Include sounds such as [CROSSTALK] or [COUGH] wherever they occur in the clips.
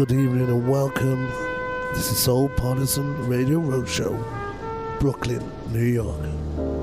Good evening and welcome. This is Soul Partisan Radio Roadshow, Brooklyn, New York.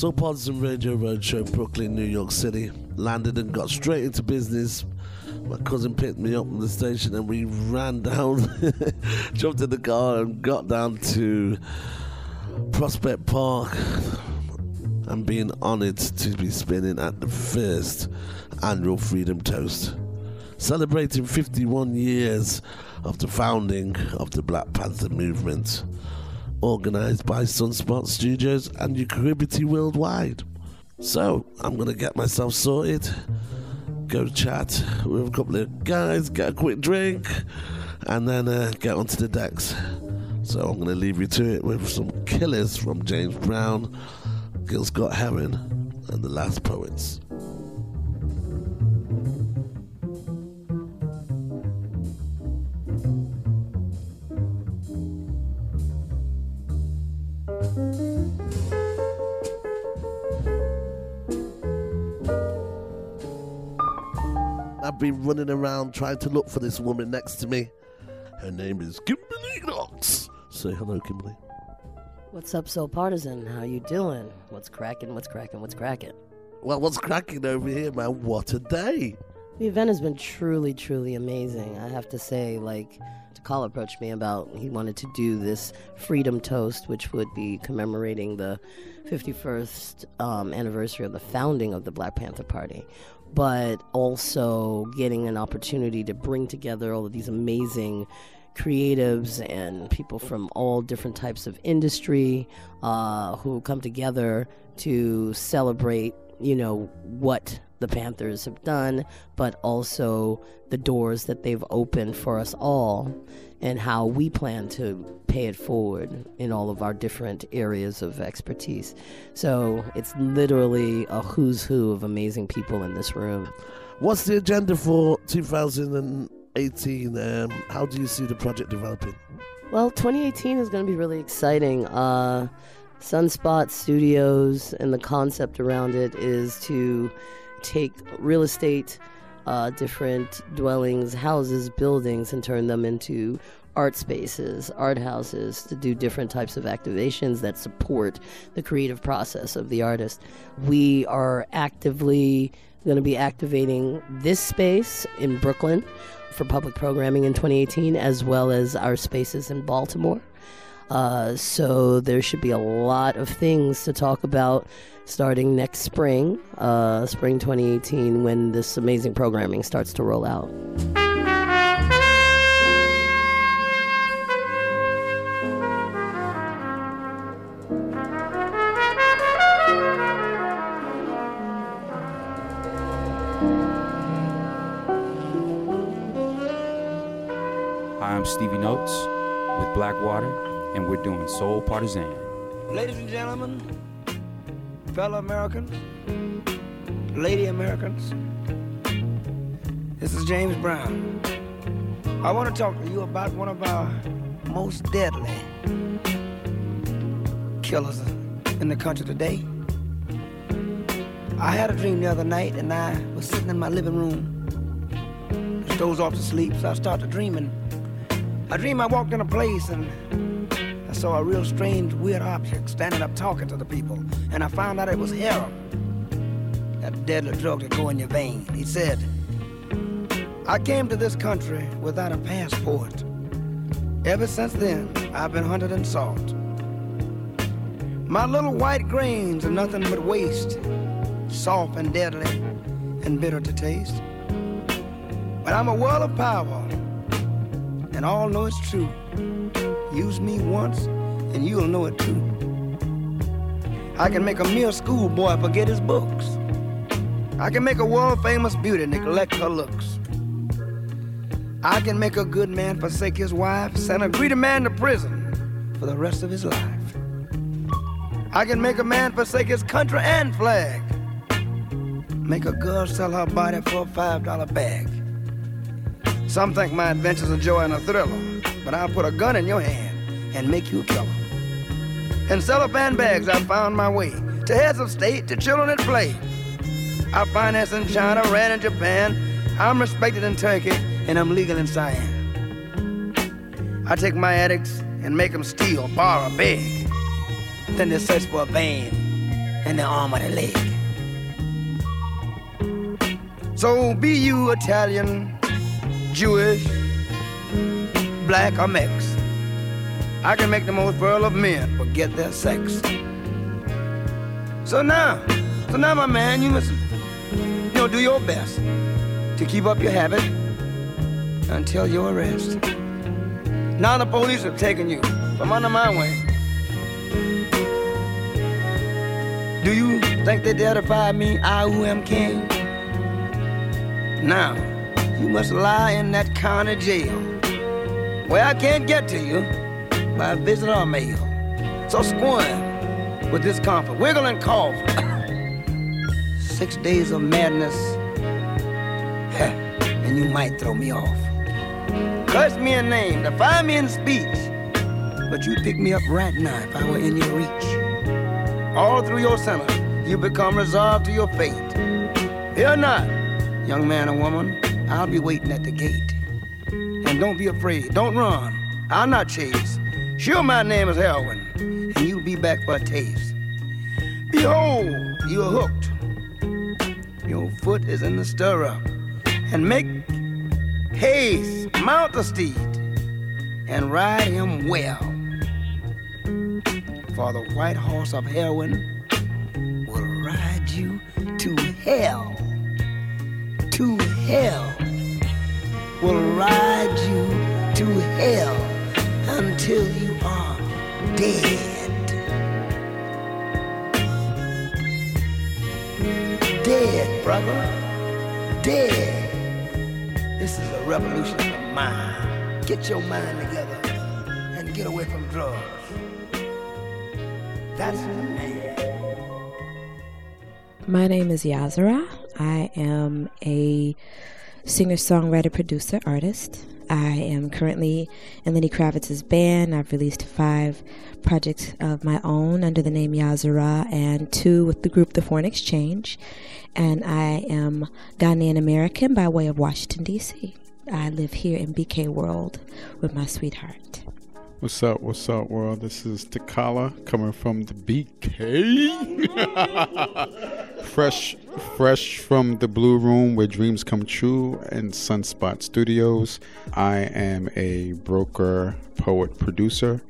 Soul Partisan Radio Roadshow, Brooklyn, New York City. Landed and got straight into business. My cousin picked me up from the station and we ran down, [LAUGHS] jumped in the car and got down to Prospect Park and being honoured to be spinning at the first annual Freedom Toast, celebrating 51 years of the founding of the Black Panther movement organised by Sunspot Studios and Eucribity Worldwide. So, I'm to get myself sorted, go chat with a couple of guys, get a quick drink, and then uh, get onto the decks. So, I'm to leave you to it with some killers from James Brown, Gil Scott Heron, and The Last Poets. Been running around trying to look for this woman next to me. Her name is Kimberly Knox. Say hello, Kimberly. What's up, so Partisan? How you doing? What's cracking? What's cracking? What's cracking? Well, what's cracking over here, man? What a day! The event has been truly, truly amazing. I have to say, like, Call approached me about he wanted to do this freedom toast, which would be commemorating the 51st um, anniversary of the founding of the Black Panther Party, but also getting an opportunity to bring together all of these amazing creatives and people from all different types of industry uh, who come together to celebrate, you know, what the Panthers have done, but also the doors that they've opened for us all and how we plan to pay it forward in all of our different areas of expertise. So it's literally a who's who of amazing people in this room. What's the agenda for 2018? Um, how do you see the project developing? Well, 2018 is going to be really exciting. Uh, Sunspot Studios and the concept around it is to take real estate, uh, different dwellings, houses, buildings, and turn them into art spaces, art houses to do different types of activations that support the creative process of the artist. We are actively going to be activating this space in Brooklyn for public programming in 2018, as well as our spaces in Baltimore. Uh, so there should be a lot of things to talk about starting next spring, uh, spring 2018, when this amazing programming starts to roll out. Hi, I'm Stevie Notes with Blackwater, and we're doing Soul Partisan. Ladies and gentlemen, fellow Americans, lady Americans, this is James Brown. I want to talk to you about one of our most deadly killers in the country today. I had a dream the other night and I was sitting in my living room. Doze off to sleep, so I started dreaming. I dreamed I walked in a place and saw a real strange, weird object standing up talking to the people, and I found out it was heroin, that deadly drug that go in your vein. He said, I came to this country without a passport. Ever since then, I've been hunted and sought. My little white grains are nothing but waste, soft and deadly and bitter to taste. But I'm a world of power, and all know it's true. Use me once, and you'll know it too. I can make a mere schoolboy forget his books. I can make a world famous beauty neglect her looks. I can make a good man forsake his wife, send a greedy man to prison for the rest of his life. I can make a man forsake his country and flag. Make a girl sell her body for a five dollar bag. Some think my adventure's are joy and a thriller but I'll put a gun in your hand and make you a killer. In cellophane bags, I found my way to heads of state, to children at play. I finance in China, ran in Japan. I'm respected in Turkey, and I'm legal in Siam. I take my addicts and make them steal, borrow, beg. Then they search for a vein in the arm of the leg. So be you Italian, Jewish, black or mix. I can make the most virile of men forget their sex. So now, so now, my man, you must, you know, do your best to keep up your habit until your arrest. Now the police have taken you from under my wing. Do you think they dare defy me, I who am king? Now, you must lie in that county jail where I can't get to you by visit or mail. So squirm with discomfort, wiggle and cough. [COUGHS] Six days of madness, and you might throw me off. Curse me a name, defy me in speech, but you'd pick me up right now if I were in your reach. All through your sentence, you become resolved to your fate. Fear not, young man or woman, I'll be waiting at the gate. And don't be afraid. Don't run. I'll not chase. Sure, my name is heroin, and you'll be back for a taste. Behold, you are hooked. Your foot is in the stirrup. And make haste, mount the steed, and ride him well. For the white horse of heroin will ride you to hell. To hell. Will ride you to hell until you are dead. Dead, brother. Dead. This is a revolution of mind. Get your mind together and get away from drugs. That's the man. My name is Yazara. I am a singer, songwriter, producer, artist. I am currently in Lenny Kravitz's band. I've released five projects of my own under the name Yahzarah and two with the group The Foreign Exchange. And I am Ghanaian American by way of Washington, D.C. I live here in BK World with my sweetheart. What's up? What's up, world? This is Takala coming from the BK. [LAUGHS] fresh, fresh from the Blue Room where dreams come true and Sunspot Studios. I am a broker, poet, producer.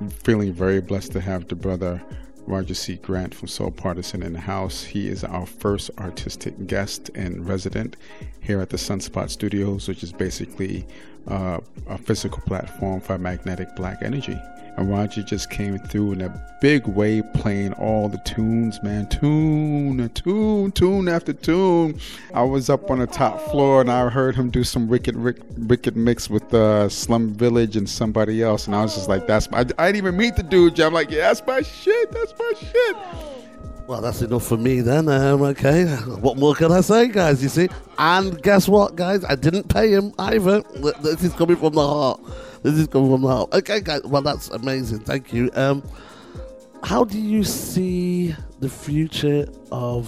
I'm feeling very blessed to have the brother Roger C. Grant from Soul Partisan in the house. He is our first artistic guest and resident here at the Sunspot Studios, which is basically uh, a physical platform for magnetic black energy. And Roger just came through in a big way, playing all the tunes, man. Tune, tune, tune after tune. I was up on the top floor and I heard him do some wicked, wicked mix with uh, Slum Village and somebody else. And I was just like, that's my, I didn't even meet the dude. I'm like, yeah, that's my shit. That's my shit. Well, that's enough for me then. Um, okay, what more can I say, guys? You see, and guess what, guys? I didn't pay him either. This is coming from the heart. This is coming from the heart. Okay, guys. Well, that's amazing. Thank you. Um, how do you see the future of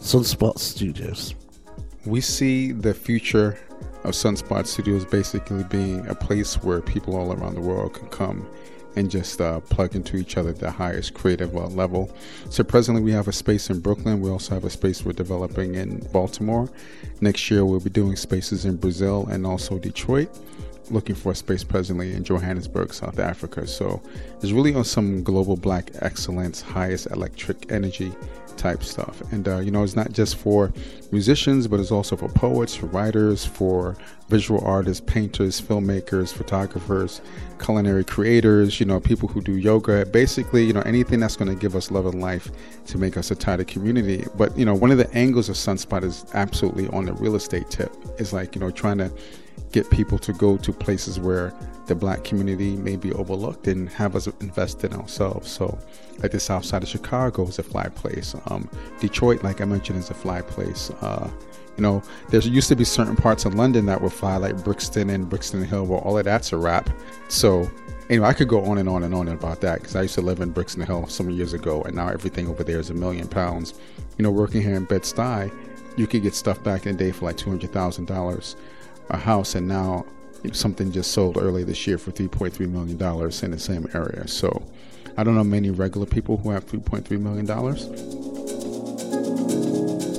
Sunspot Studios? We see the future of Sunspot Studios basically being a place where people all around the world can come and just uh, plug into each other at the highest creative uh, level. So presently we have a space in Brooklyn. We also have a space we're developing in Baltimore. Next year we'll be doing spaces in Brazil and also Detroit. Looking for a space presently in Johannesburg, South Africa. So it's really on some global black excellence, highest electric energy type stuff. And uh, you know, it's not just for musicians, but it's also for poets, for writers, for visual artists, painters, filmmakers, photographers, culinary creators, you know, people who do yoga, basically, you know, anything that's going to give us love and life to make us a tighter community. But, you know, one of the angles of Sunspot is absolutely on the real estate tip. Is like, you know, trying to get people to go to places where the black community may be overlooked and have us invest in ourselves. So, like the south side of Chicago is a fly place. Um, Detroit, like I mentioned, is a fly place. Uh, you know, there used to be certain parts of London that were fly, like Brixton and Brixton Hill, where all of that's a wrap. So, anyway, I could go on and on and on about that because I used to live in Brixton Hill some years ago, and now everything over there is a million pounds. You know, working here in Bed Stuy, you could get stuff back in the day for like two hundred thousand dollars a house, and now something just sold early this year for three point three million dollars in the same area. So, I don't know many regular people who have three point three million dollars.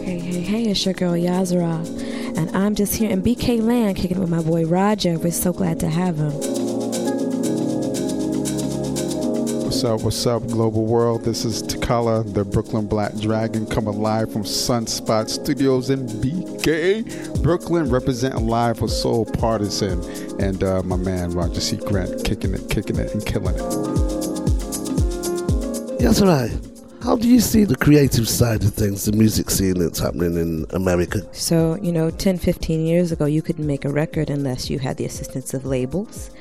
Hey, hey, hey, it's your girl Yahzarah, and I'm just here in BK Land kicking with my boy Roger. We're so glad to have him. What's up, what's up, global world? This is Takala, the Brooklyn Black Dragon, coming live from Sunspot Studios in BK, Brooklyn, representing live for Soul Partisan, and uh, my man Roger C. Grant kicking it, kicking it, and killing it. Yes, right. How do you see the creative side of things, the music scene that's happening in America? So, you know, 10, 15 years ago, you couldn't make a record unless you had the assistance of labels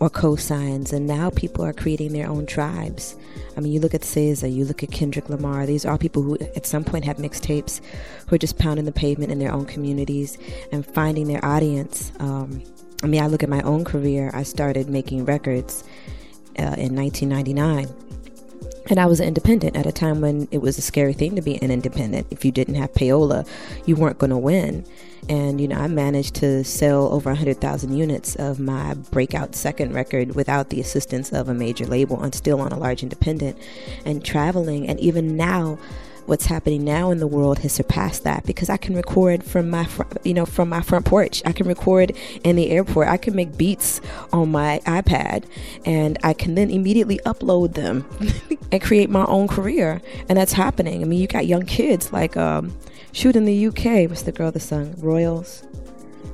or cosigns, and now people are creating their own tribes. I mean, you look at SZA, you look at Kendrick Lamar, these are people who at some point have mixtapes who are just pounding the pavement in their own communities and finding their audience. Um, I mean, I look at my own career, I started making records uh, in 1999 And I was independent at a time when it was a scary thing to be an independent. If you didn't have payola, you weren't going to win. And, you know, I managed to sell over 100,000 units of my breakout second record without the assistance of a major label and still on a large independent and traveling. And even now, what's happening now in the world has surpassed that because I can record from my fr- you know from my front porch. I can record in the airport. I can make beats on my iPad and I can then immediately upload them [LAUGHS] and create my own career. And that's happening. I mean, you got young kids like um shoot in the UK, what's the girl that sung Royals?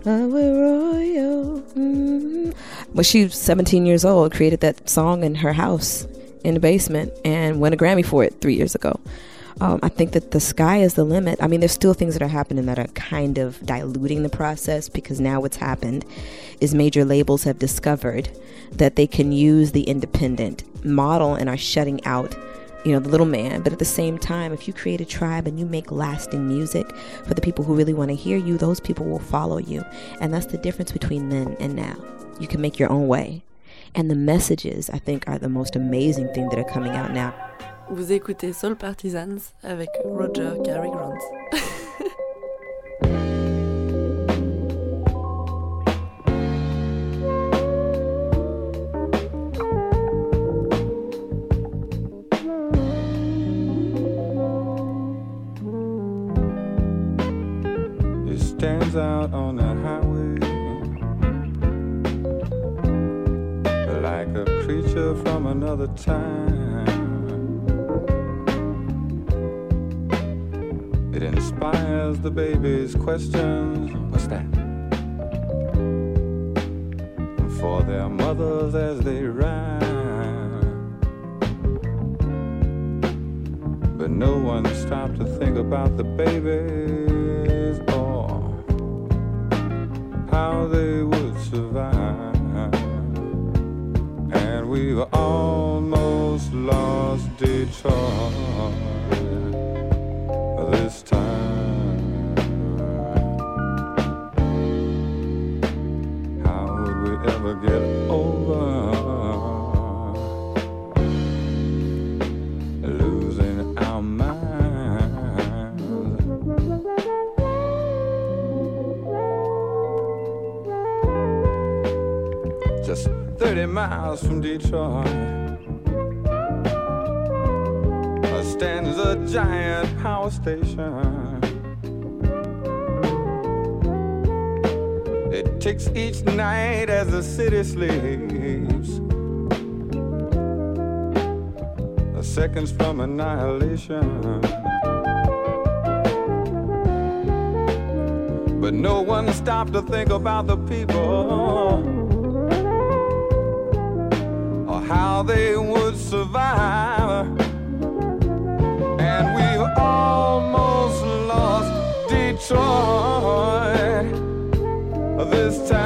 We're royal. Mm-hmm. When she was 17 years old, created that song in her house in the basement and won a Grammy for it three years ago. Um, I think that the sky is the limit. I mean, there's still things that are happening that are kind of diluting the process because now what's happened is major labels have discovered that they can use the independent model and are shutting out you know the little man. But at the same time if you create a tribe and you make lasting music for the people who really want to hear you those people will follow you. And that's the difference between then and now. You can make your own way. And the messages i think are the most amazing thing that are coming out now Vous écoutez Soul Partisans avec Roger Cary Grant. Stands out on the highway like a creature from another time. It inspires the baby's questions. What's that? For their mothers as they rhyme. But no one stopped to think about the babies or how they would survive. And we've almost lost Detroit would we ever get over losing our minds? Just 30 miles from Detroit. stands a giant power station. It ticks each night as the city sleeps. A seconds from annihilation. But no one stopped to think about the people or how they would survive and we've almost lost Detroit this time.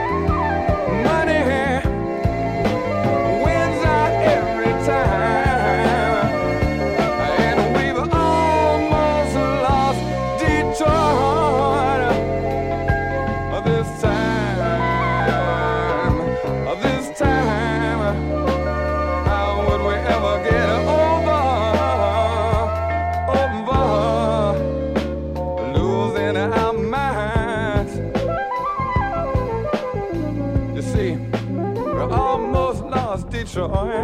lost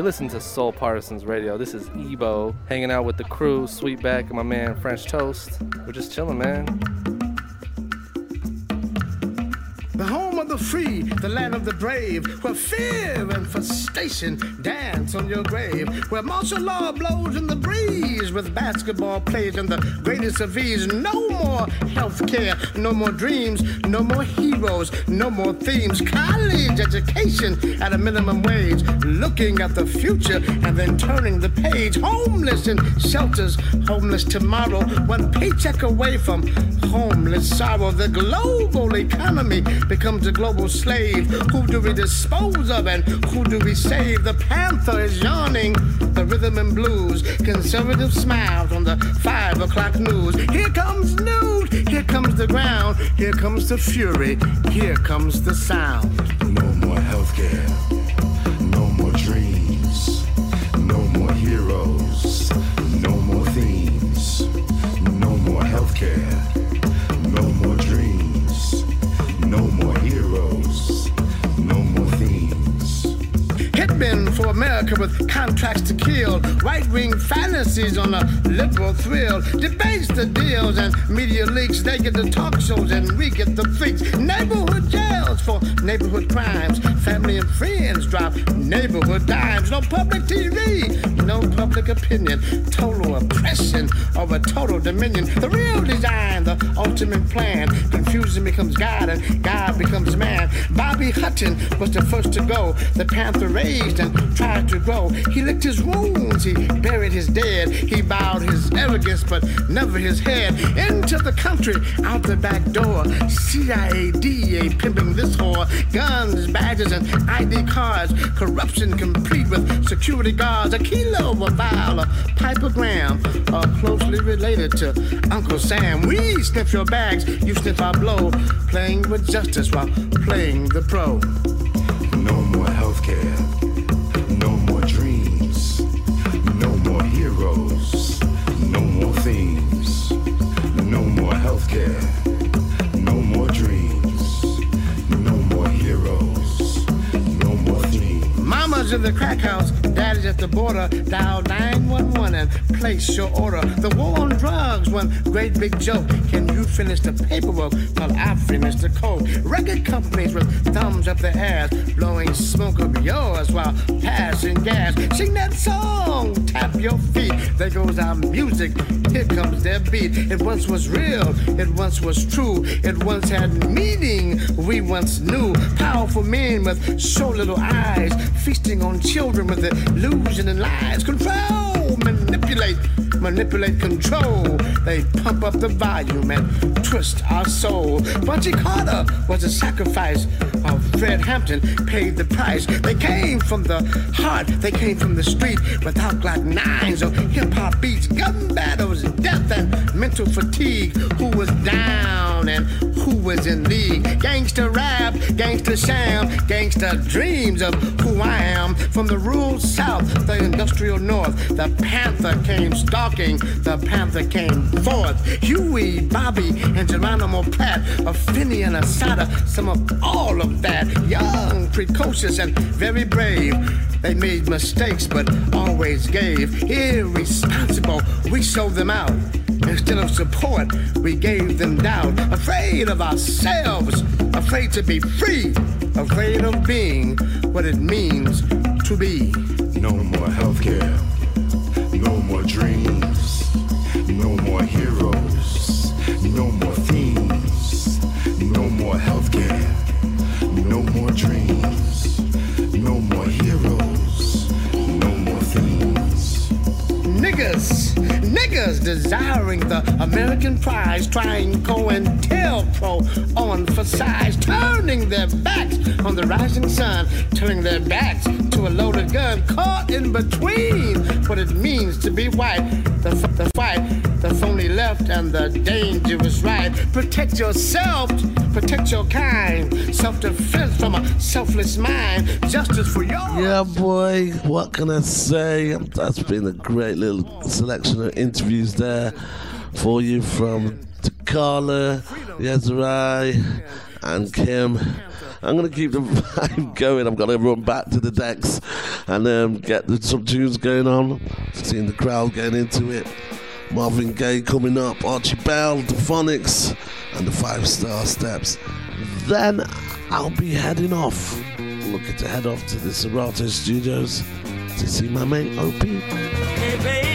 You're listening to Soul Partisans Radio. This is Ebo hanging out with the crew, Sweetback, and my man French Toast. We're just chilling, man. The home of the free, the land of the brave, where fear and frustration dance on your grave, where martial law blows in the breeze with basketball plays and the greatest of ease. No more health care, no more dreams, no more heroes, no more themes. College education at a minimum wage, looking at the future and then turning the page. Homeless in shelters, homeless tomorrow, one paycheck away from homeless sorrow. The global economy becomes a global slave. Who do we dispose of and who do we save? The panther is yawning, the rhythm and blues. Conservative smiles on the five o'clock news. Here comes news, here comes the ground, here comes the fury, here comes the sound. No more healthcare, no more dreams, no more heroes, no more themes, no more healthcare, no more dreams, no more heroes, no more themes. Hitmen for America with contracts to kill. Right wing fantasies on a liberal thrill. Debates the deals and media leaks. They get the talk shows and we get the freaks. Neighborhood jails for neighborhood crimes. Family and friends drop neighborhood dimes. No public TV, no public opinion. Total oppression of a total dominion. The real design, ultimate plan. Confusion becomes God and God becomes man. Bobby Hutton was the first to go. The Panther raised and tried to grow. He licked his wounds, he buried his dead. He bowed his arrogance, but never his head. Into the country, out the back door. CIA, DA pimping this whore. Guns, badges, and ID cards. Corruption complete with security guards. A kilo, of a a pipogram. Are uh, closely related to Uncle Sam. We sniff your bags, you sniff our blow. Playing with justice while playing the pro. No more healthcare, no more dreams, no more heroes, no more themes, no more healthcare, no more dreams, no more heroes, no more themes. Mama's in the crack house, daddy's at the border. Dial 911 and place your order. The war on drugs, one great big joke. Can you finish the paperwork while I finish the code? Record companies with thumbs up their ass, blowing smoke up yours while passing gas. Sing that song, tap your feet. There goes our music, here comes their beat. It once was real, it once was true, it once had meaning we once knew. Powerful men with so little eyes, feasting on children with illusion and lies. Control, manipulate, manipulate, control. They pump up the volume and twist our soul. Bunchy Carter was a sacrifice. While Fred Hampton paid the price. They came from the heart, they came from the street without Glock nines or hip hop beats, gun battles, death and mental fatigue. Who was down and who was in league? Gangster rap, gangster sham, gangster dreams of who I am. From the rural south, the industrial north, the panther came stalking, the panther came forth. Huey, Bobby, and Geronimo Pratt, a Finney and a Sada, some of all of that. Young, precocious, and very brave. They made mistakes, but always gave. Irresponsible, we sold them out. Instead of support, we gave them doubt. Afraid of ourselves, afraid to be free, afraid of being what it means to be. No more healthcare, desiring the American prize, trying COINTELPRO on for size, turning their backs on the rising sun, turning their backs to a loaded gun, caught in between what it means to be white, the, the fight, the phony left, and the dangerous right. Protect yourself, protect your kind. Self defense from a selfless mind. Justice for your. Yeah, boy. What can I say? That's been a great little selection of interviews there for you from Carla, Yahzarah, and Kim. I'm going to keep the [LAUGHS] vibe going. I'm going to run back to the decks and um, get some tunes going on. Seeing the crowd getting into it. Marvin Gaye coming up, Archie Bell, the Phonics, and the Five Stairsteps. Then I'll be heading off. Looking to head off to the Serato Studios to see my mate Opie. Hey,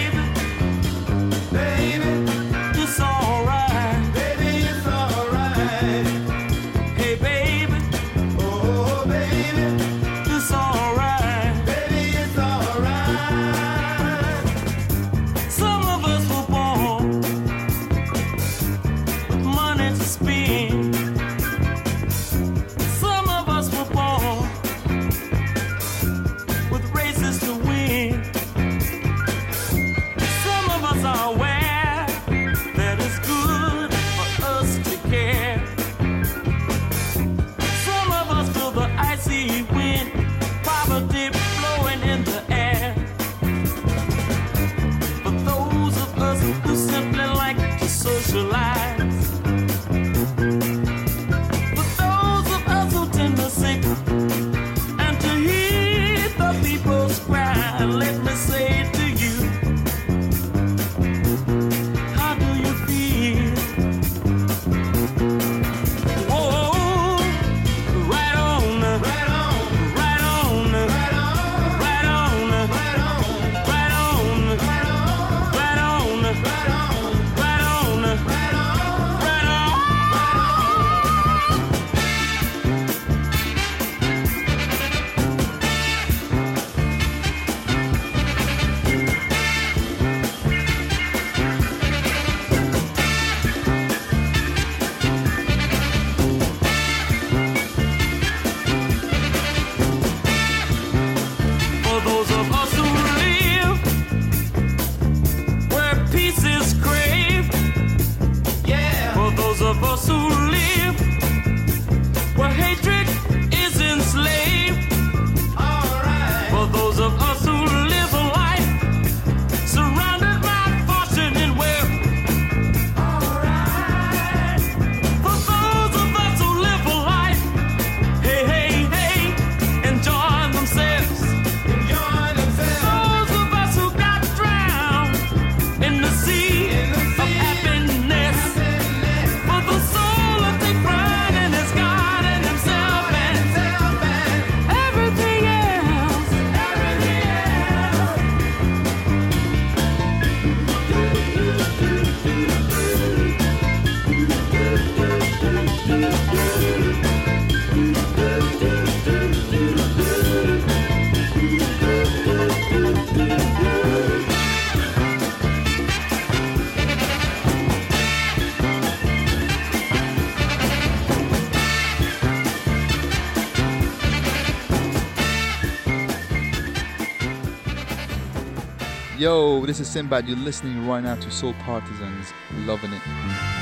This is Sinbad. You're listening right now to Soul Partisans, loving it.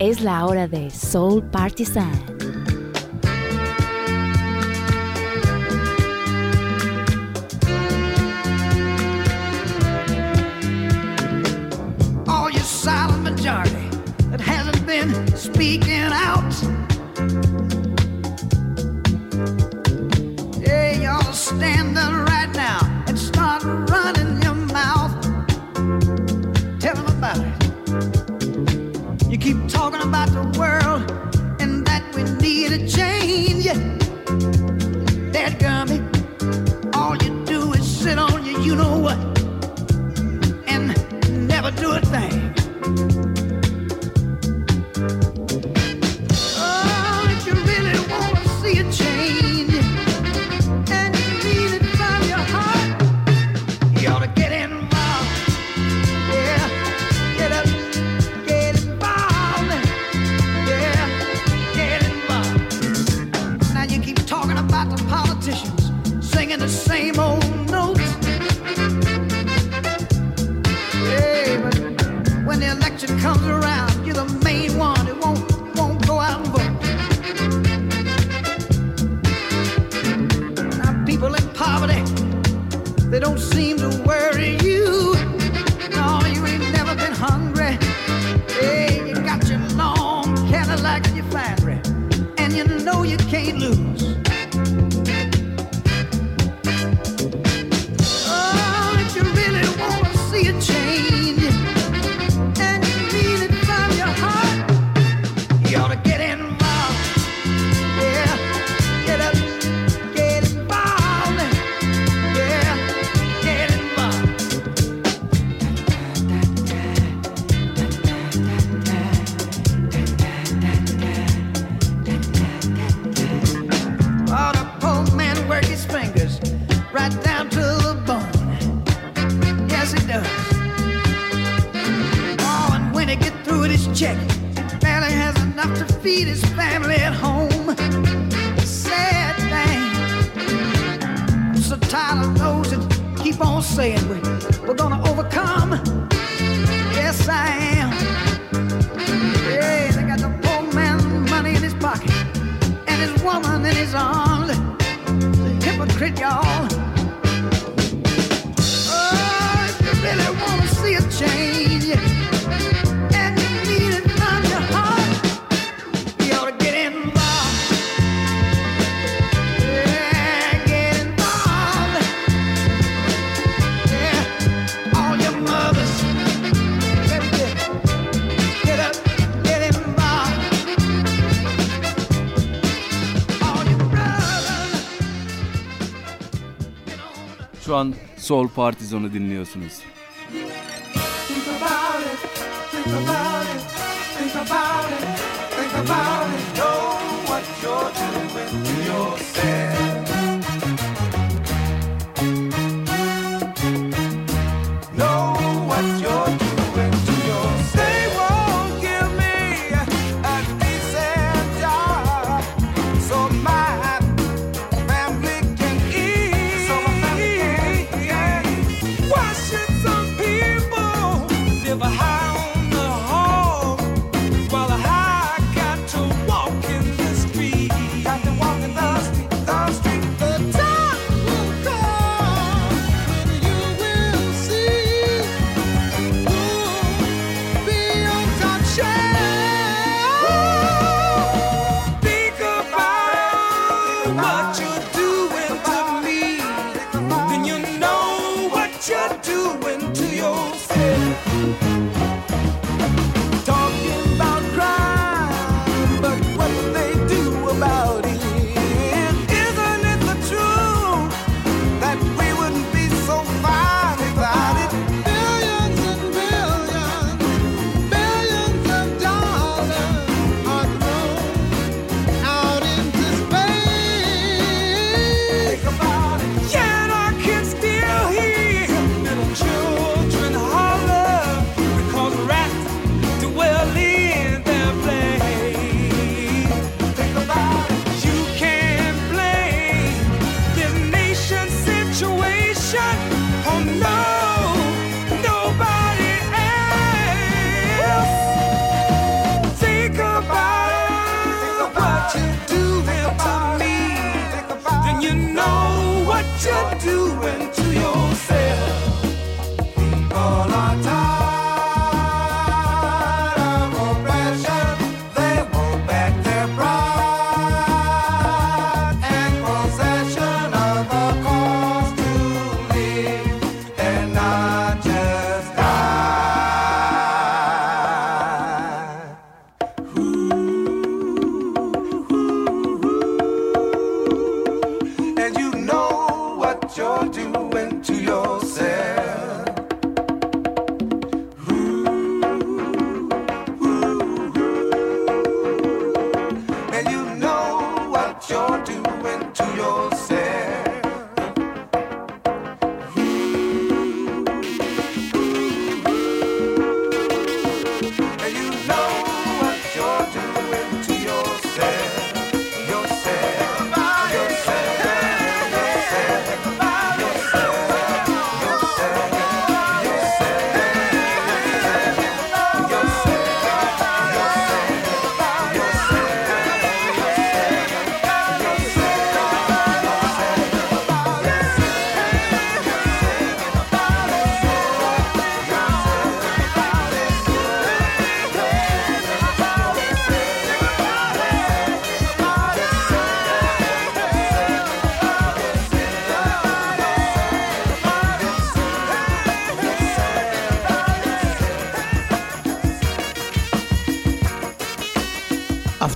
Es la hora de Soul Partisan. check. Barely has enough to feed his family at home. Sad thing. So tired of those that keep on saying we, we're gonna overcome. Yes, I am. Yeah, they got the poor man money in his pocket and his woman in his arms. It's hypocrite, y'all. Oh, if you really wanna see a change. Şu an Soul Partizan'ı dinliyorsunuz. Think about it, think about it, think about it, think about it.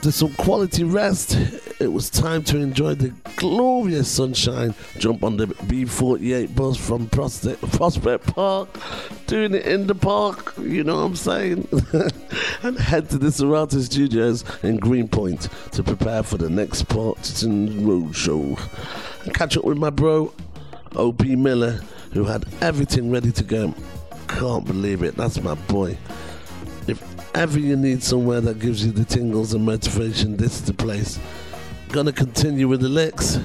After some quality rest, it was time to enjoy the glorious sunshine. Jump on the B48 bus from Prospect Park, doing it in the park, you know what I'm saying? [LAUGHS] and head to the Serrata Studios in Greenpoint to prepare for the next Partisan Roadshow. And catch up with my bro, OP Miller, who had everything ready to go. Can't believe it, that's my boy. Ever you need somewhere that gives you the tingles and motivation, this is the place. Gonna continue with the licks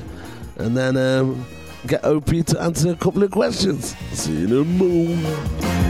and then um, get OP to answer a couple of questions. See you in a moment.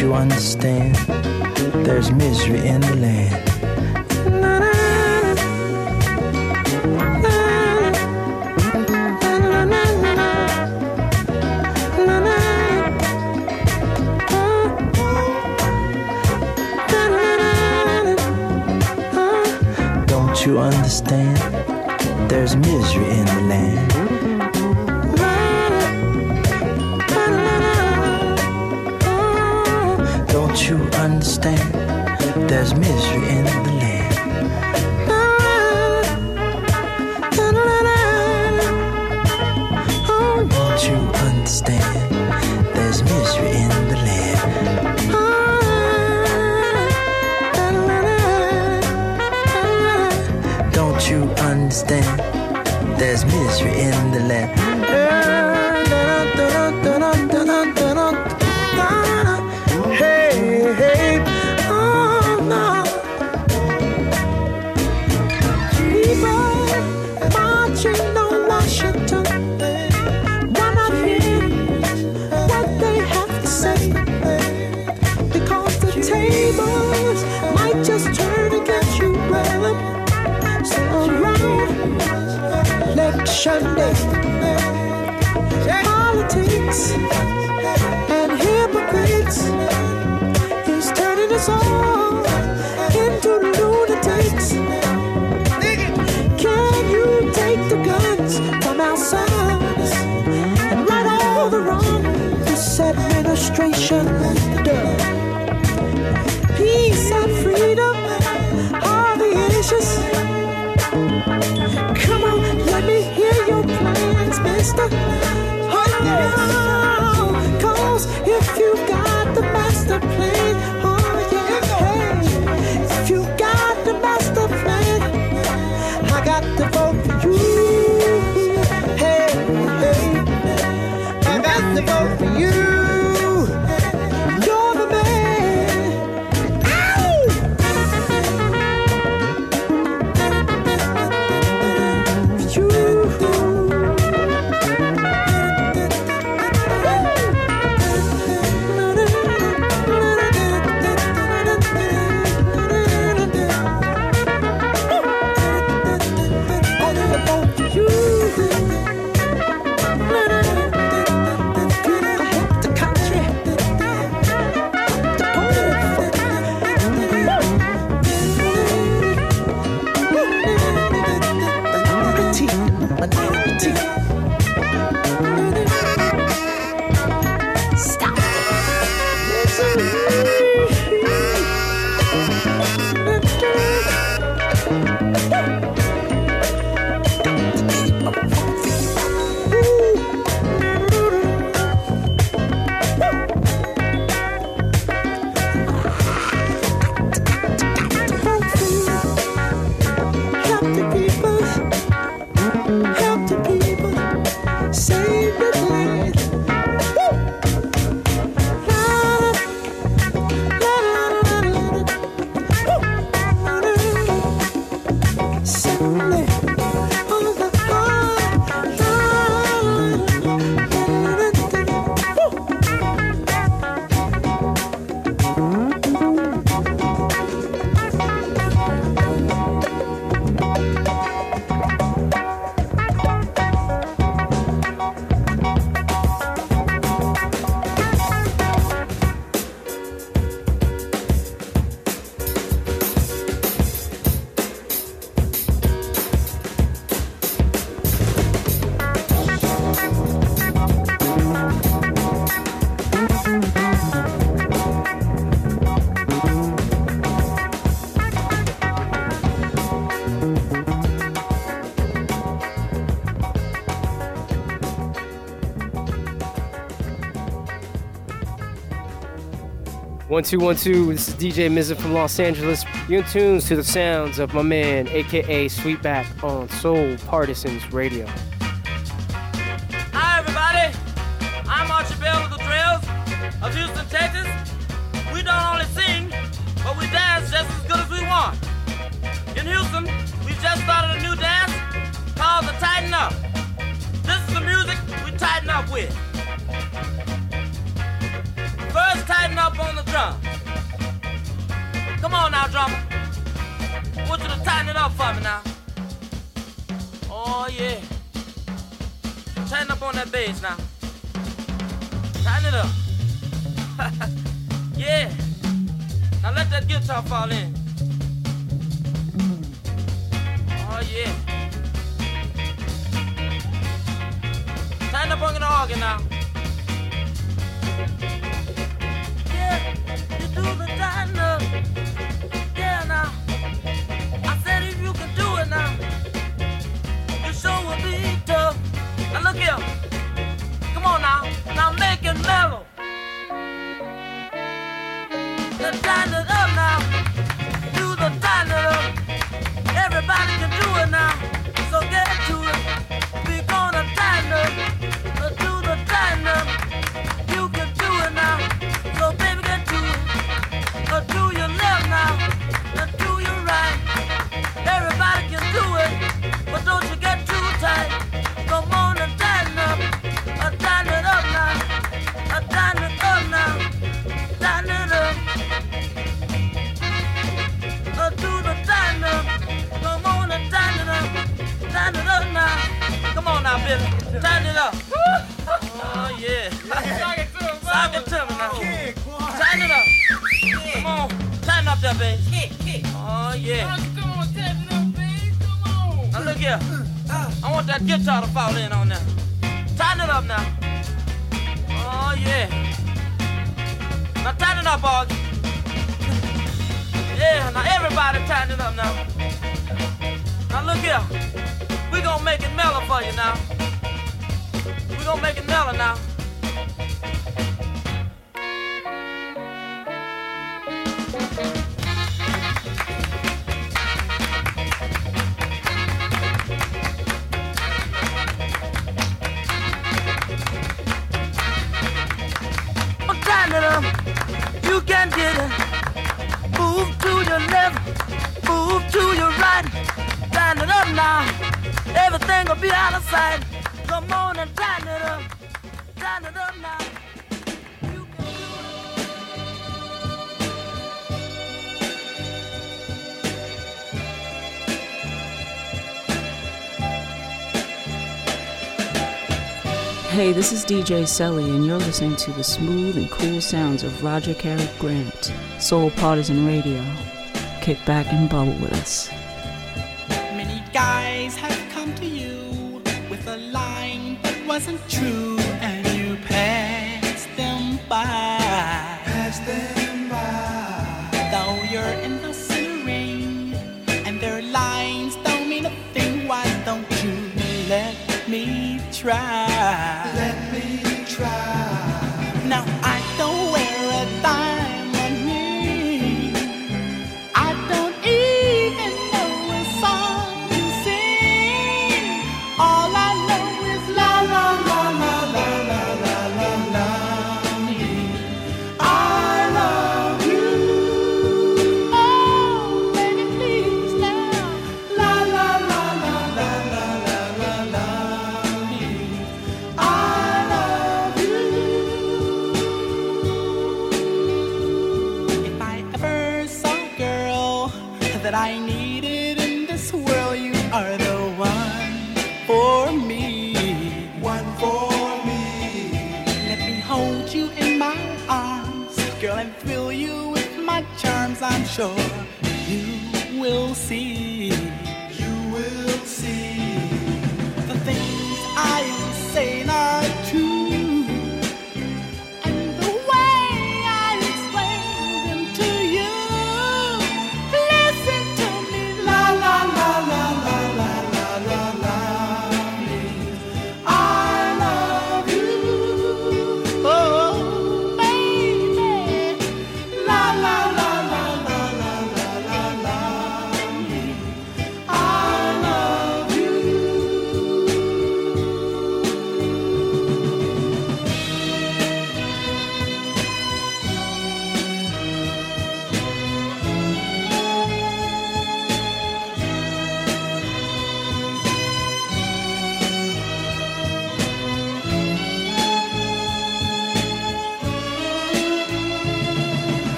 you understand? There's misery in the land. emotions 1212, this is DJ Mizza from Los Angeles. You're tuned to the sounds of my man, aka Sweetback, on Soul Partisans Radio. everything will be out of sight. Come on and tighten it up, tighten it up now. Hey, this is DJ Selly, and you're listening to the smooth and cool sounds of Roger Cary Grant, Soul Partisan Radio. Kick back and bubble with us. true.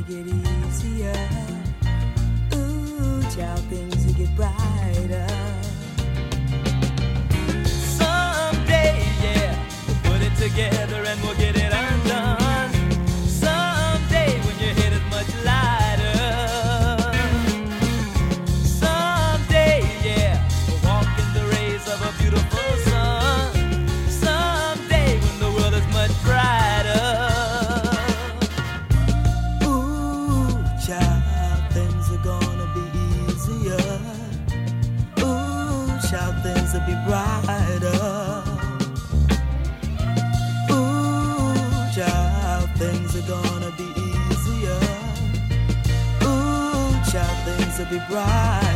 make it easier. Ooh, child, things will get brighter. Someday, yeah, we'll put it together and we'll get it. be bright.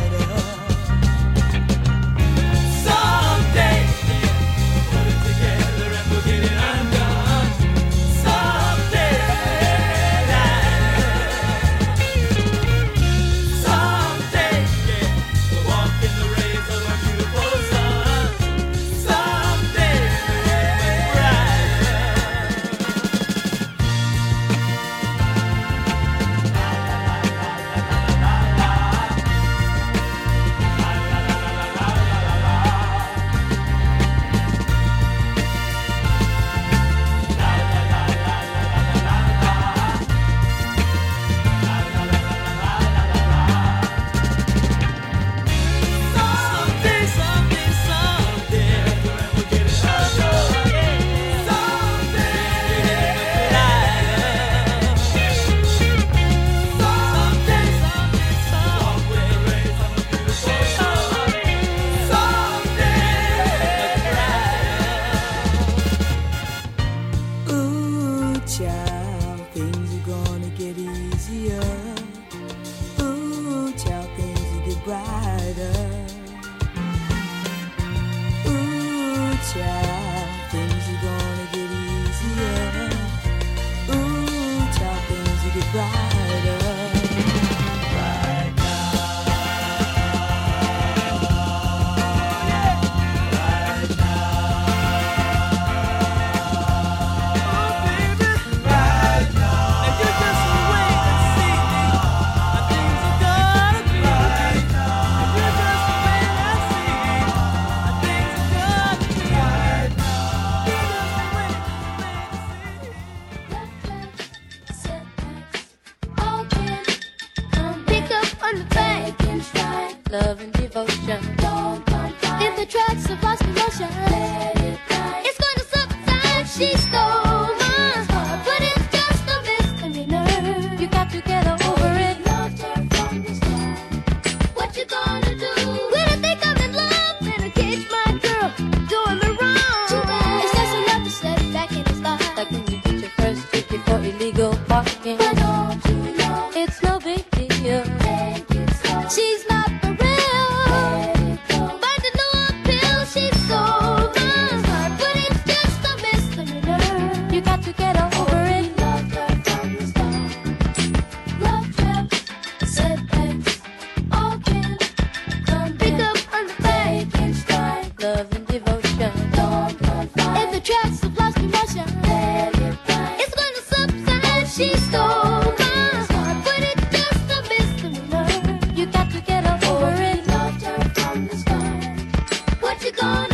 to go.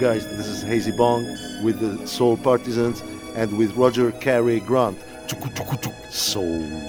guys. This is Hazy Bong with the Soul Partisans and with Roger Carey Grant. Soul.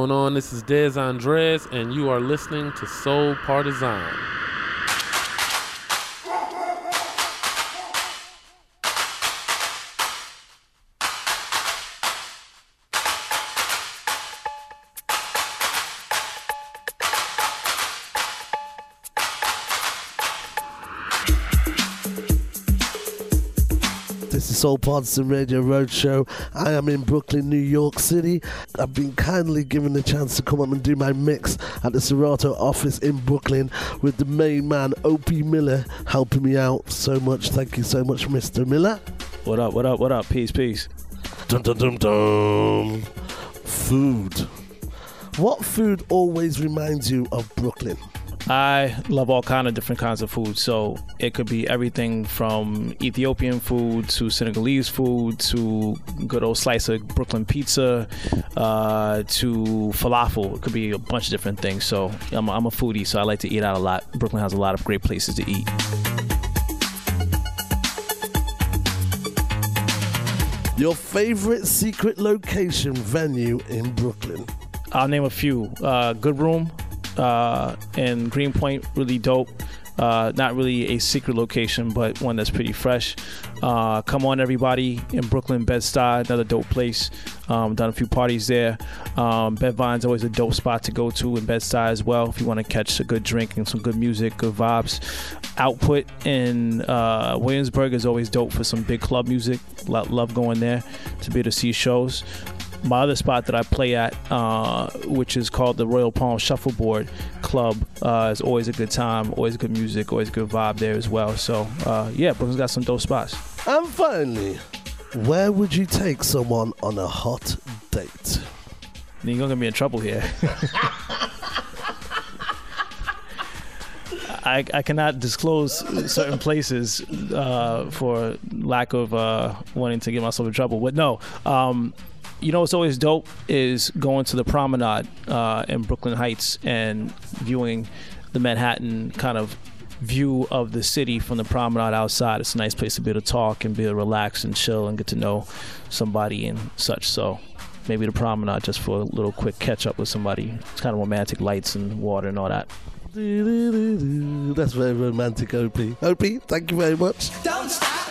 This is Des Andres, and you are listening to Soul Partisan. Soul Partisan Radio Roadshow. I am in Brooklyn, New York City. I've been kindly given the chance to come up and do my mix at the Serato office in Brooklyn with the main man, Opie Miller, helping me out so much. Thank you so much, Mr. Miller. What up, what up, what up? Peace, peace. Dum dum dum dum. Food. What food always reminds you of Brooklyn? I love all kind of different kinds of food. So it could be everything from Ethiopian food to Senegalese food to good old slice of Brooklyn pizza uh, to falafel. It could be a bunch of different things. So I'm a, I'm a foodie, so I like to eat out a lot. Brooklyn has a lot of great places to eat. Your favorite secret location venue in Brooklyn? I'll name a few. Uh, Good Room uh, in Greenpoint, really dope. Uh, not really a secret location, but one that's pretty fresh. Uh, come on, everybody in Brooklyn, Bed Stuy, another dope place. Um, done a few parties there. Um, Bed-Vyne's always a dope spot to go to in Bed Stuy as well if you want to catch a good drink and some good music, good vibes. Output in uh, Williamsburg is always dope for some big club music. Lo- love going there to be able to see shows my other spot that I play at, uh, which is called the Royal Palm Shuffleboard Club, uh, is always a good time, always good music, always good vibe there as well. So uh, yeah, Brooklyn's got some dope spots. And finally, where would you take someone on a hot date? You're gonna me in trouble here. [LAUGHS] I, I cannot disclose certain places uh, for lack of uh, wanting to get myself in trouble. But no, um, you know what's always dope is going to the promenade uh, in Brooklyn Heights and viewing the Manhattan kind of view of the city from the promenade outside. It's a nice place to be able to talk and be able to relax and chill and get to know somebody and such. So maybe the promenade just for a little quick catch up with somebody. It's kind of romantic lights and water and all that. That's very romantic, Opie. Opie, thank you very much. Don't stop.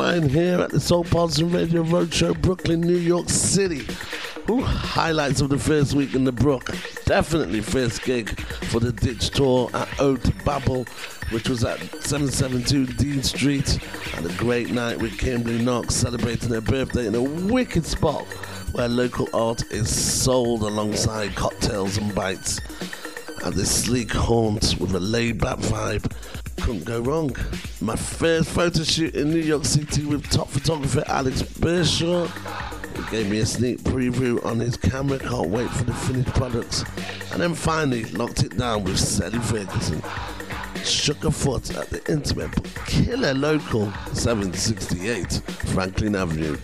Flying here at the Soul Partisan Radio Roadshow, Brooklyn, New York City. Ooh, highlights of the first week in the Brook. Definitely first gig for the Ditch Tour at Oat Babel, which was at 772 Dean Street. And a great night with Kimberly Knox celebrating her birthday in a wicked spot where local art is sold alongside cocktails and bites. At this sleek haunt with a laid back vibe. Couldn't go wrong. My first photo shoot in New York City with top photographer Alex Bershaw. He gave me a sneak preview on his camera. Can't wait for the finished products. And then finally locked it down with Sally Ferguson. Shook a foot at the intimate but killer local 768 Franklin Avenue.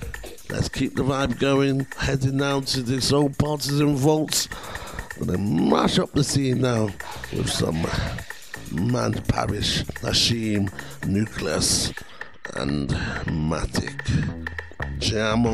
Let's keep the vibe going. Heading now to this old partisan vaults. Gonna mash up the scene now with some Man Parrish, Hashim, Newcleus, and Matic. Jam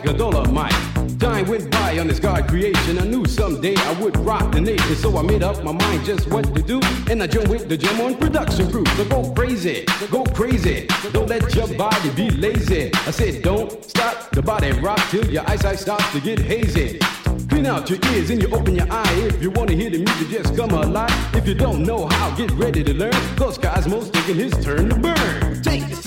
like a Dolemite. Time went by on this God creation. I knew someday I would rock the nation, so I made up my mind just what to do. And I joined with the Jam on production crew. So go crazy, go crazy. Don't let your body be lazy. I said, don't stop the body rock till your eyesight starts to get hazy. Clean out your ears and you open your eye. If you wanna hear the music, just come alive. If you don't know how, get ready to learn. Cause Cosmo's taking his turn to burn. Take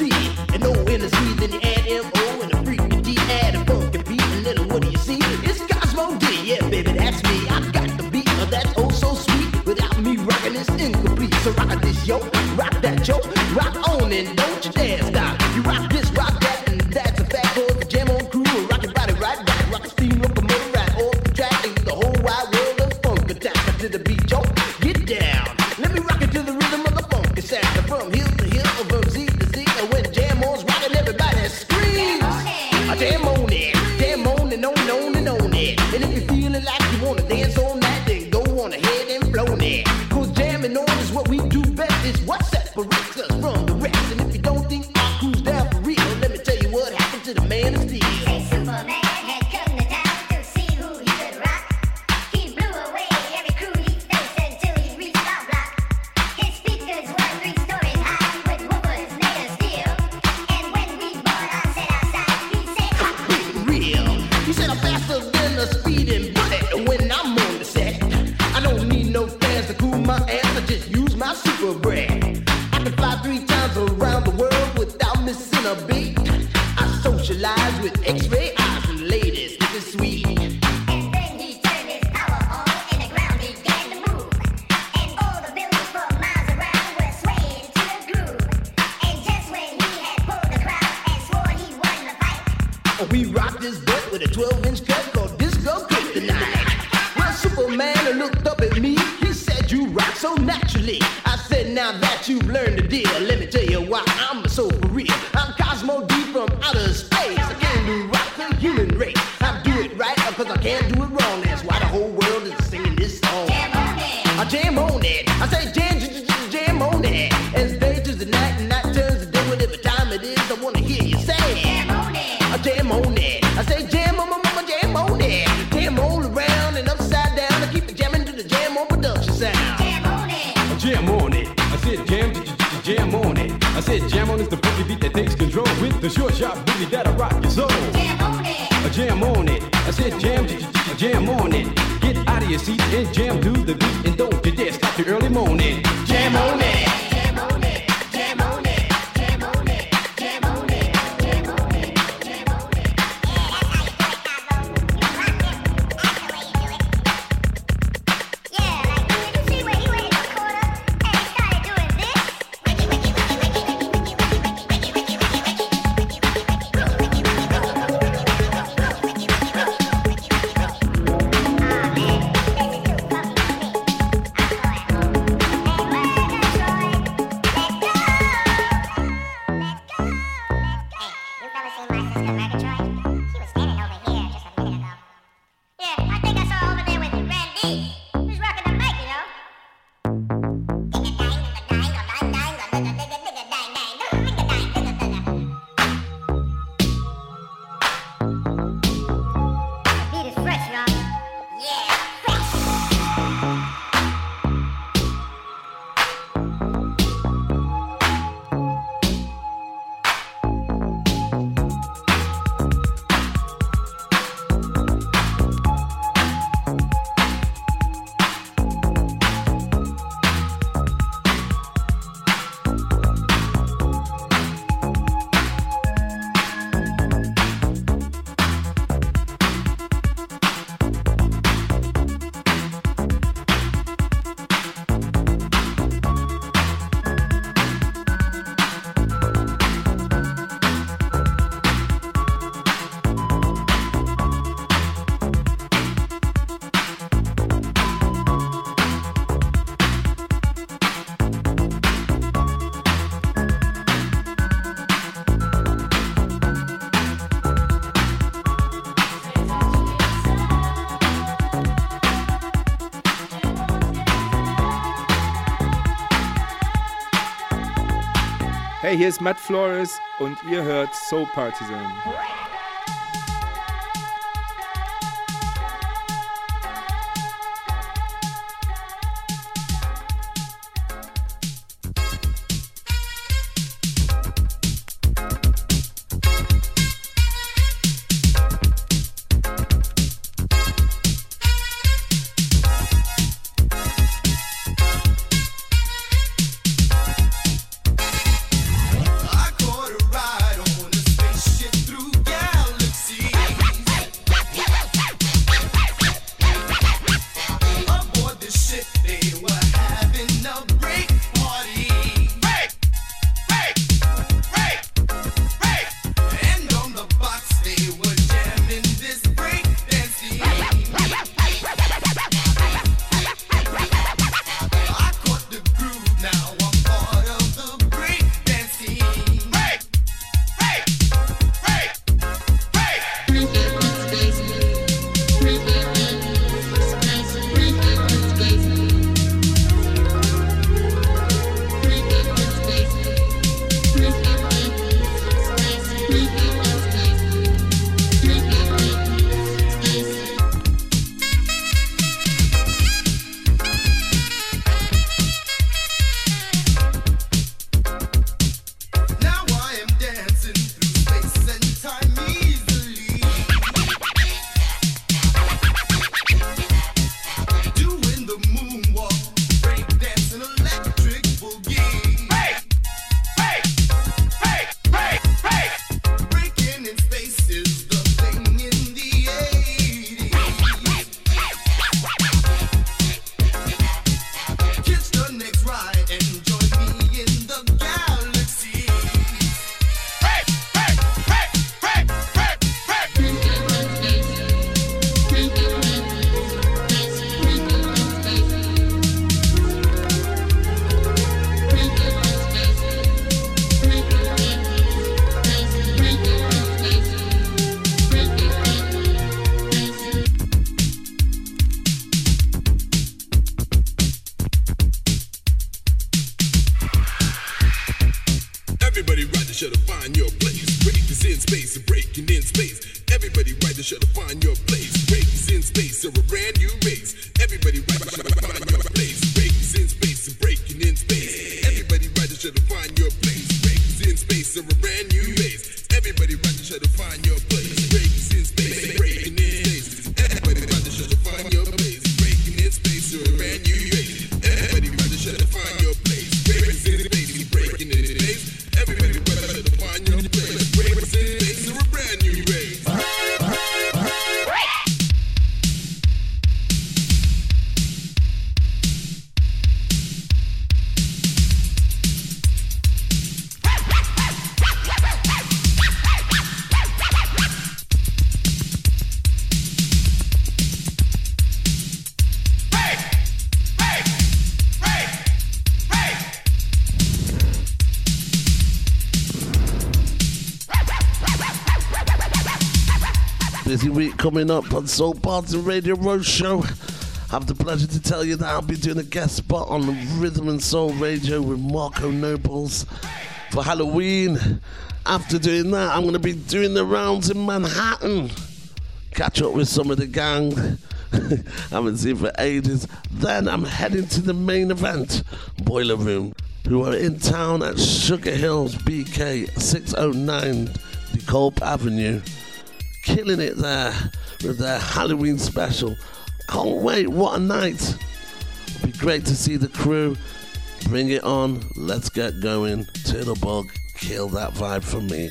I said, Now that you've learned the deal, let me tell you why I'm so for real. I'm Cosmo D from outer space. I came to rock the human race. I do it right because I can't do it wrong. That's why the whole world is singing this song. I jam on it. I say jam, jam on it. Get out of your seat and jam to hier ist Matt Flores und ihr hört Soul Partisan. Coming up on Soul Partisan Radio Roadshow. Have the pleasure to tell you that I'll be doing a guest spot on Rhythm and Soul Radio with Marco Nobles for Halloween. After doing that, I'm going to be doing the rounds in Manhattan. Catch up with some of the gang. [LAUGHS] I haven't seen for ages. Then I'm heading to the main event, Boiler Room, who are in town at Sugar Hills BK 609 DeKalb Avenue killing it there with their Halloween special. Can't wait, what a night! It'll be great to see the crew. Bring it on, let's get going. Turtle Bug, kill that vibe for me.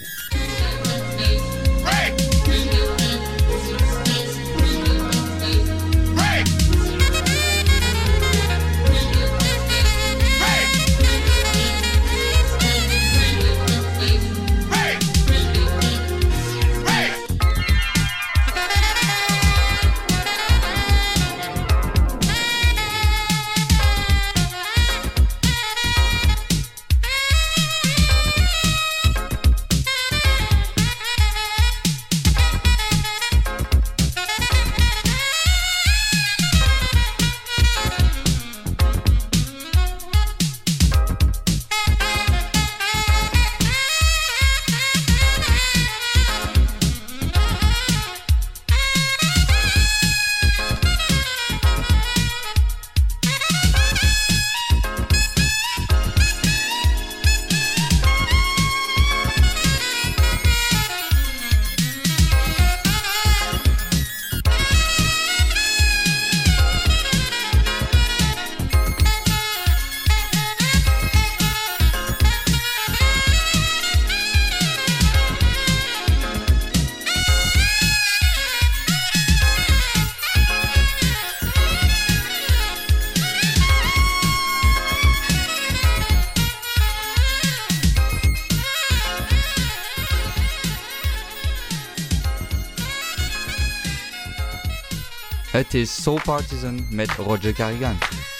Is Soul Partisan met Roger Carrigan.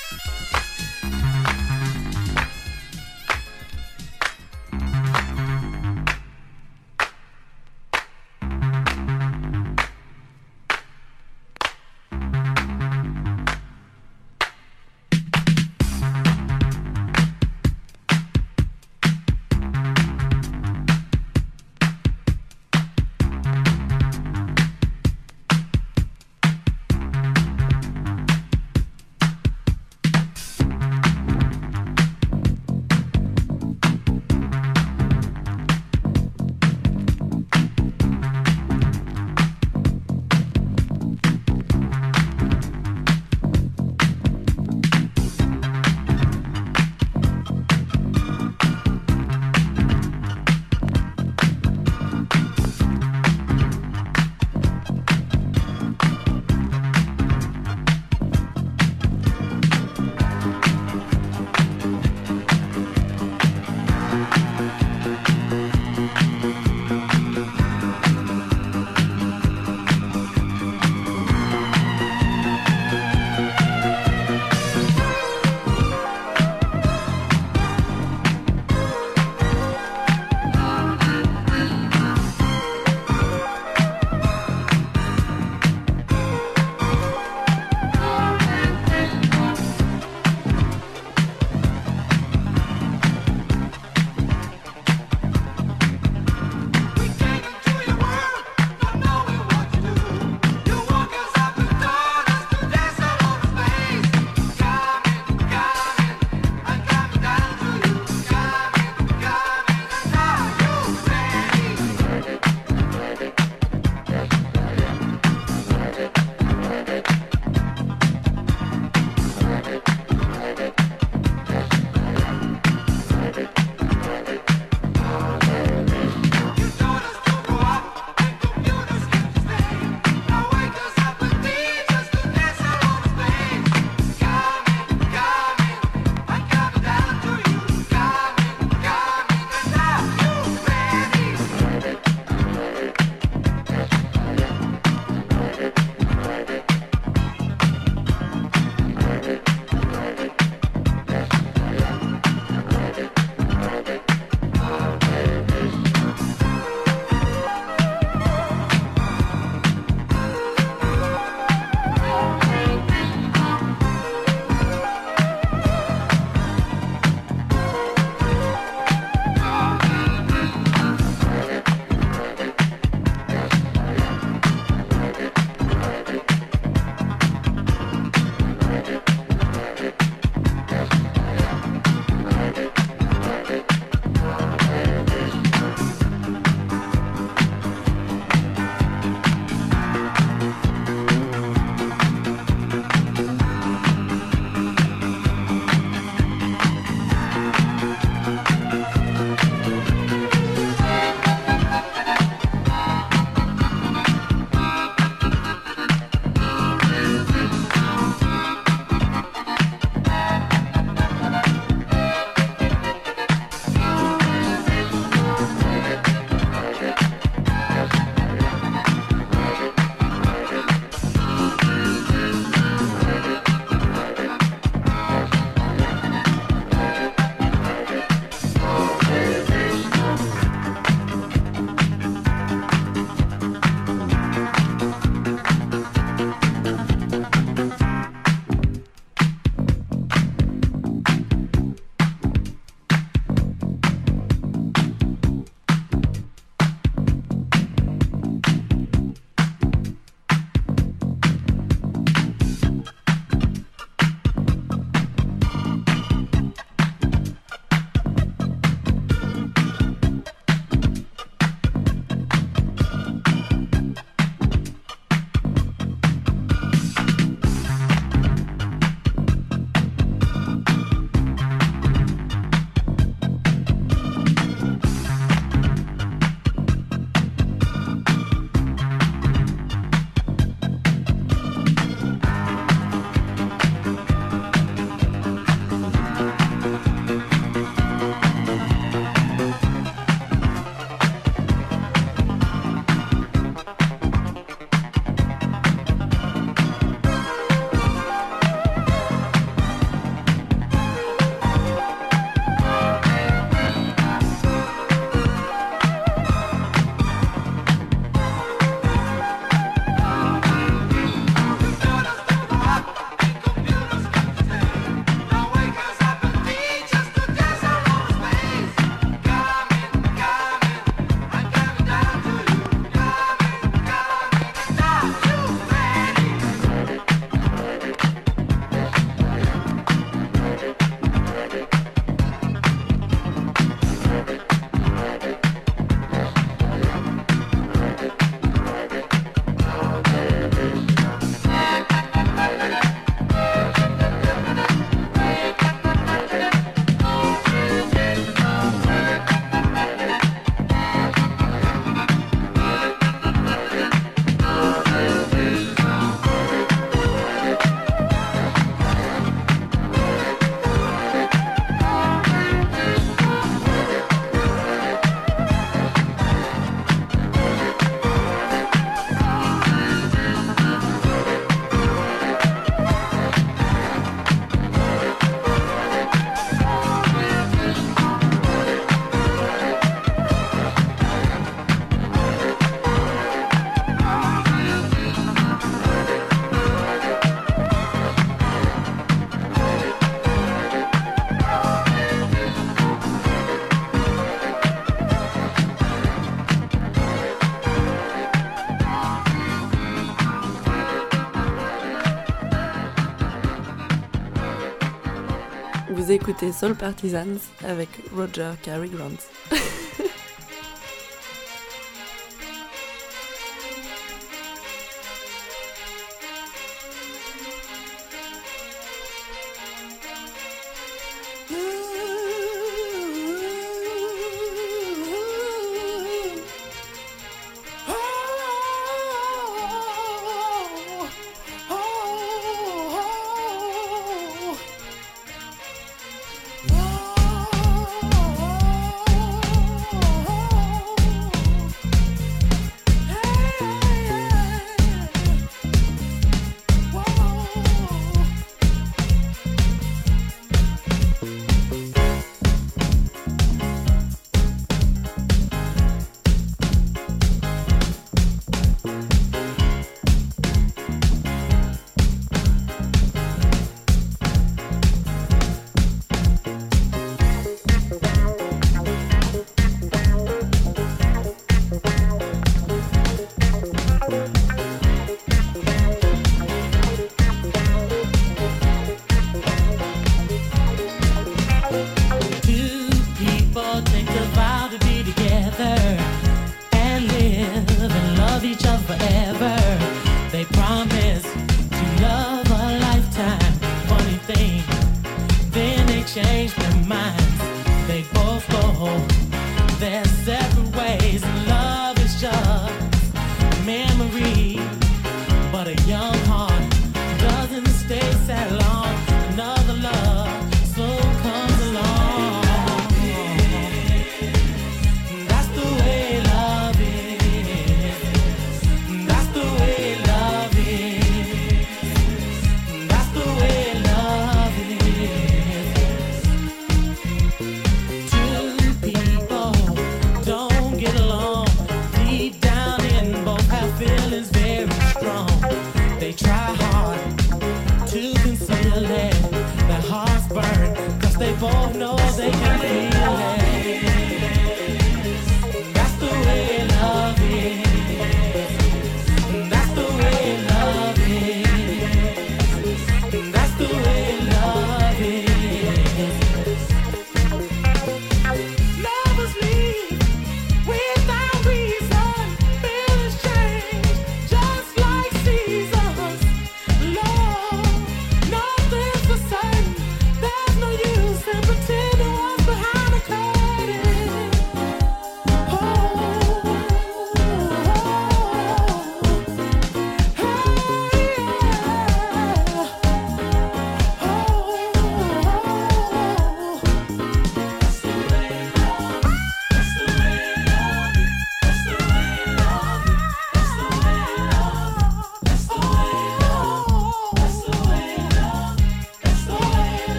Écoutez Soul Partisans avec Roger Cary Grant.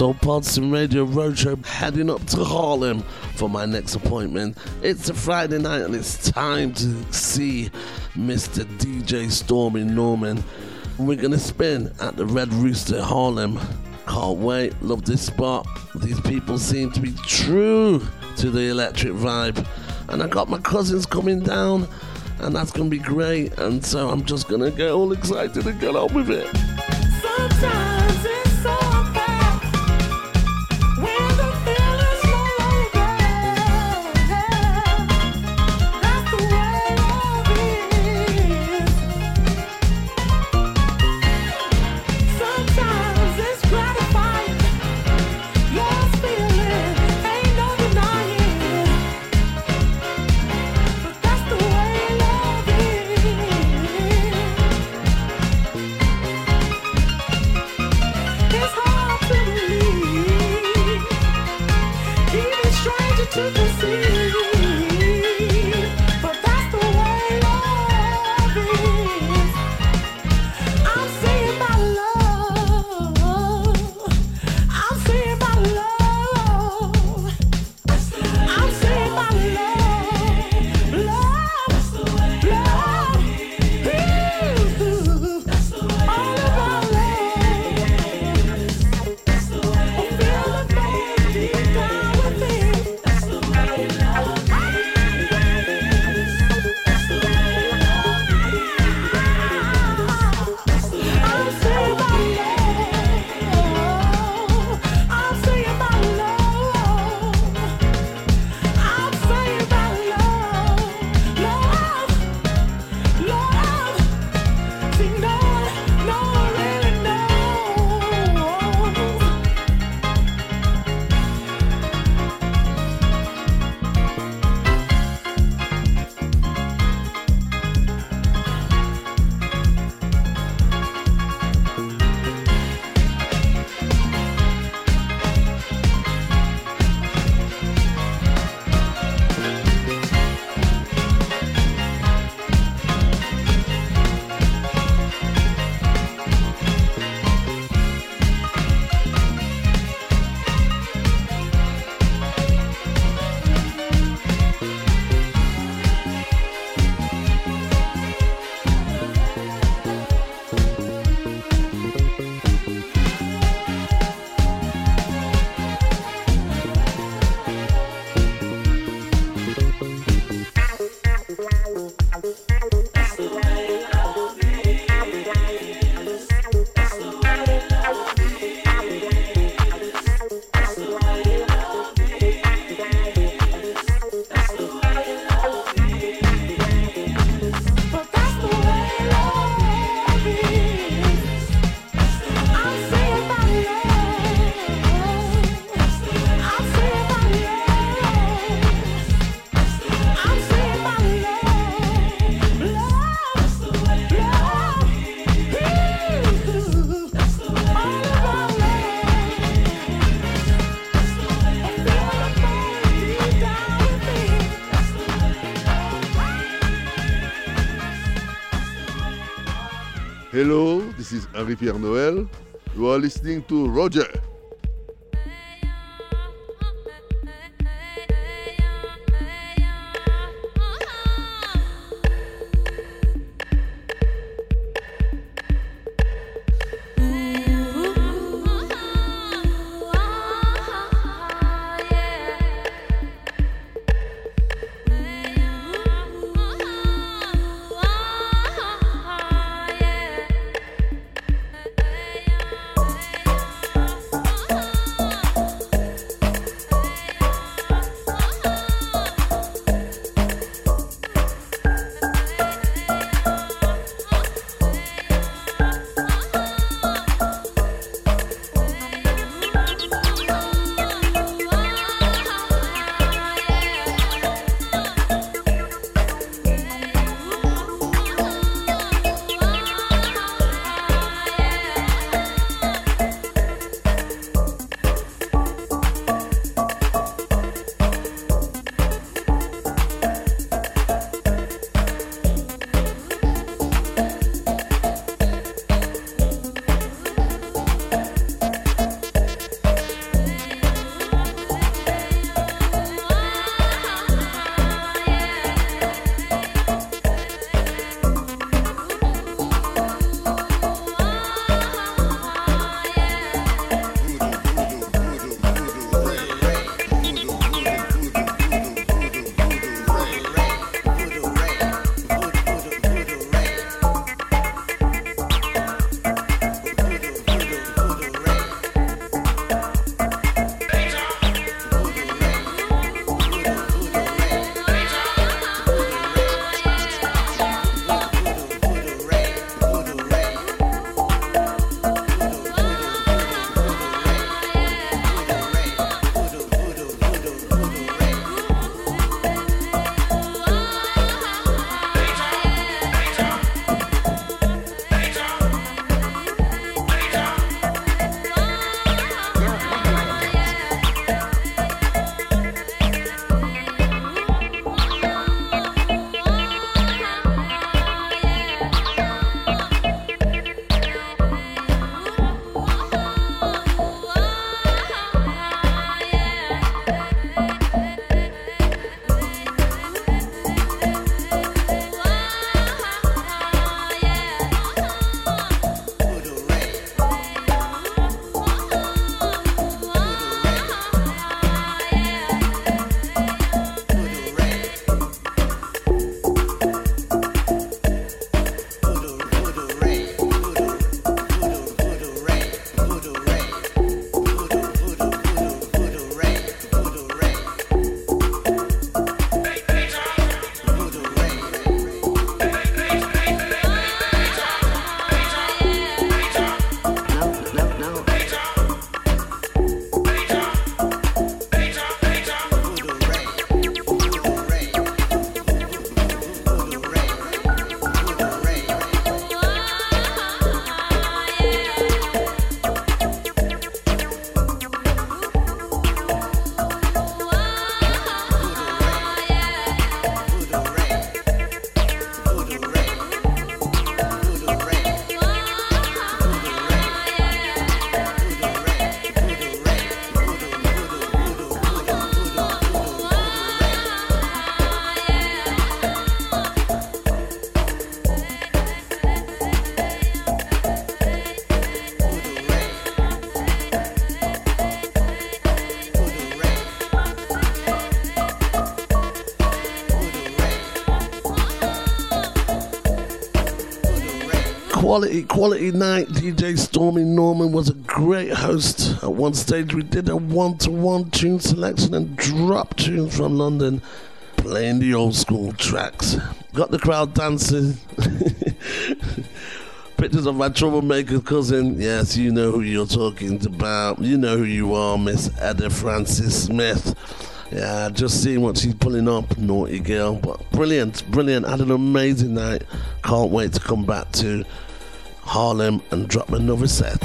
Soul Partisan Radio Roadshow heading up to Harlem for my next appointment. It's a Friday night and it's time to see Mr. DJ Stormy Norman. We're gonna spin at the Red Rooster Harlem. Can't wait, love this spot. These people seem to be true to the electric vibe. And I got my cousins coming down, and that's gonna be great. And so I'm just gonna get all excited and get on with it. Sometimes this is Henri Pierre Noël. You are listening to Roger. Quality, quality night. DJ Stormy Norman was a great host. At one stage, we did a one to one tune selection and drop tunes from London, playing the old school tracks. Got the crowd dancing. [LAUGHS] Pictures of my troublemaker cousin. Yes, you know who you're talking about. You know who you are, Miss Ada Francis Smith. Yeah, just seeing what she's pulling up, naughty girl. But brilliant, brilliant. Had an amazing night. Can't wait to come back to Harlem and drop another set.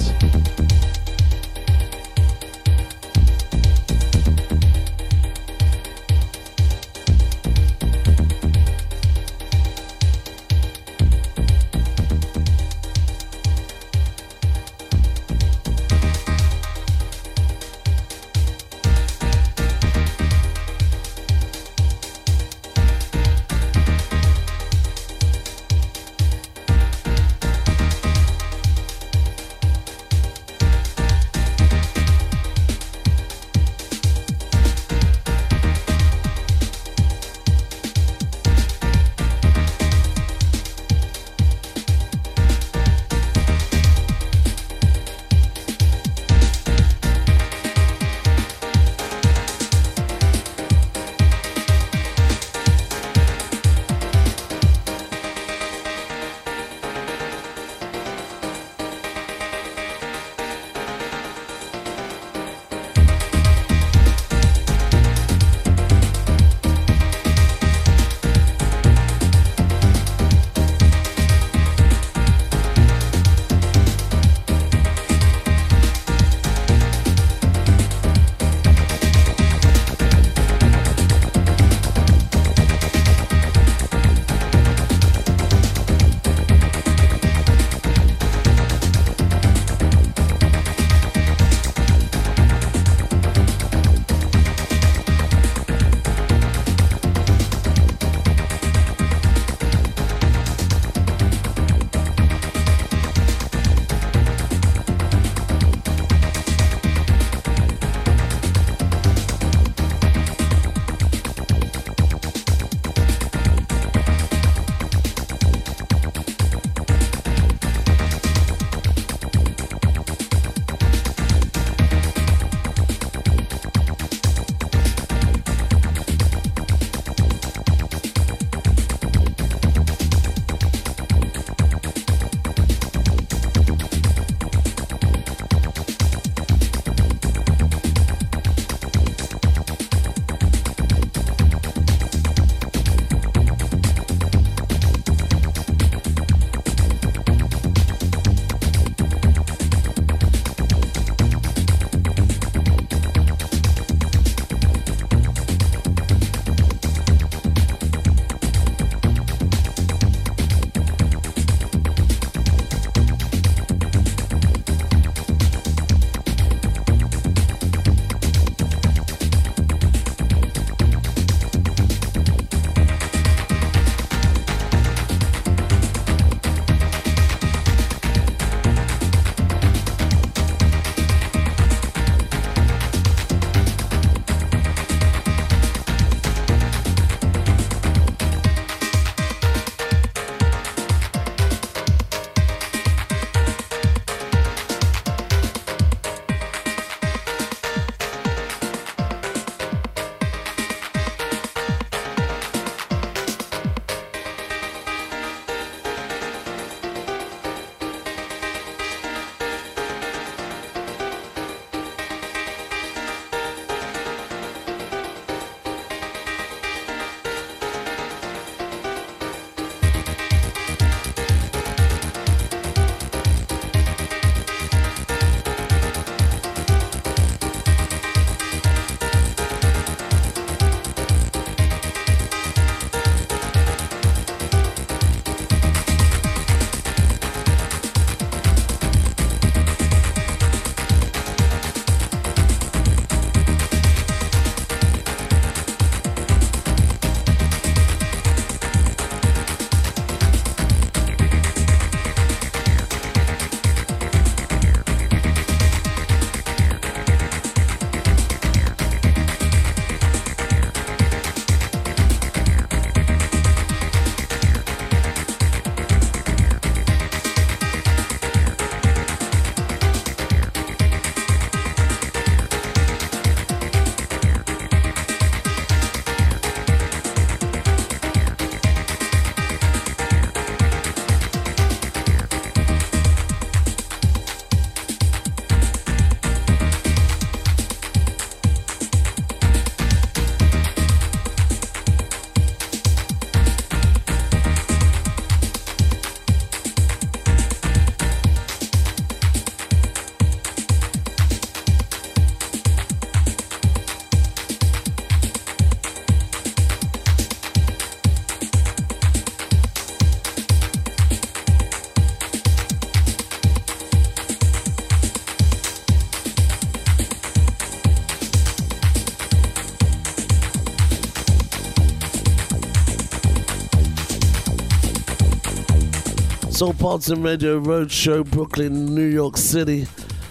Soul Partisan Radio Roadshow, Brooklyn, New York City.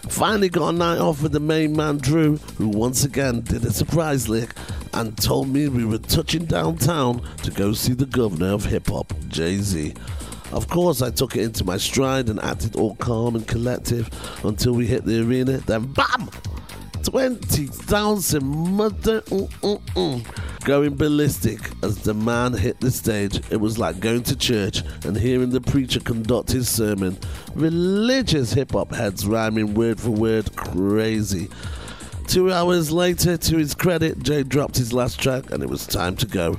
Finally got a night off with the main man Drew, who once again did a surprise lick and told me we were touching downtown to go see the governor of hip hop, Jay Z. Of course, I took it into my stride and acted all calm and collective until we hit the arena. Then, BAM! 20,000 mother mm, mm, mm, going ballistic as the man hit the stage. It was like going to church and hearing the preacher conduct his sermon. Religious hip hop heads rhyming word for word, crazy. Two hours later, to his credit, Jay dropped his last track and it was time to go.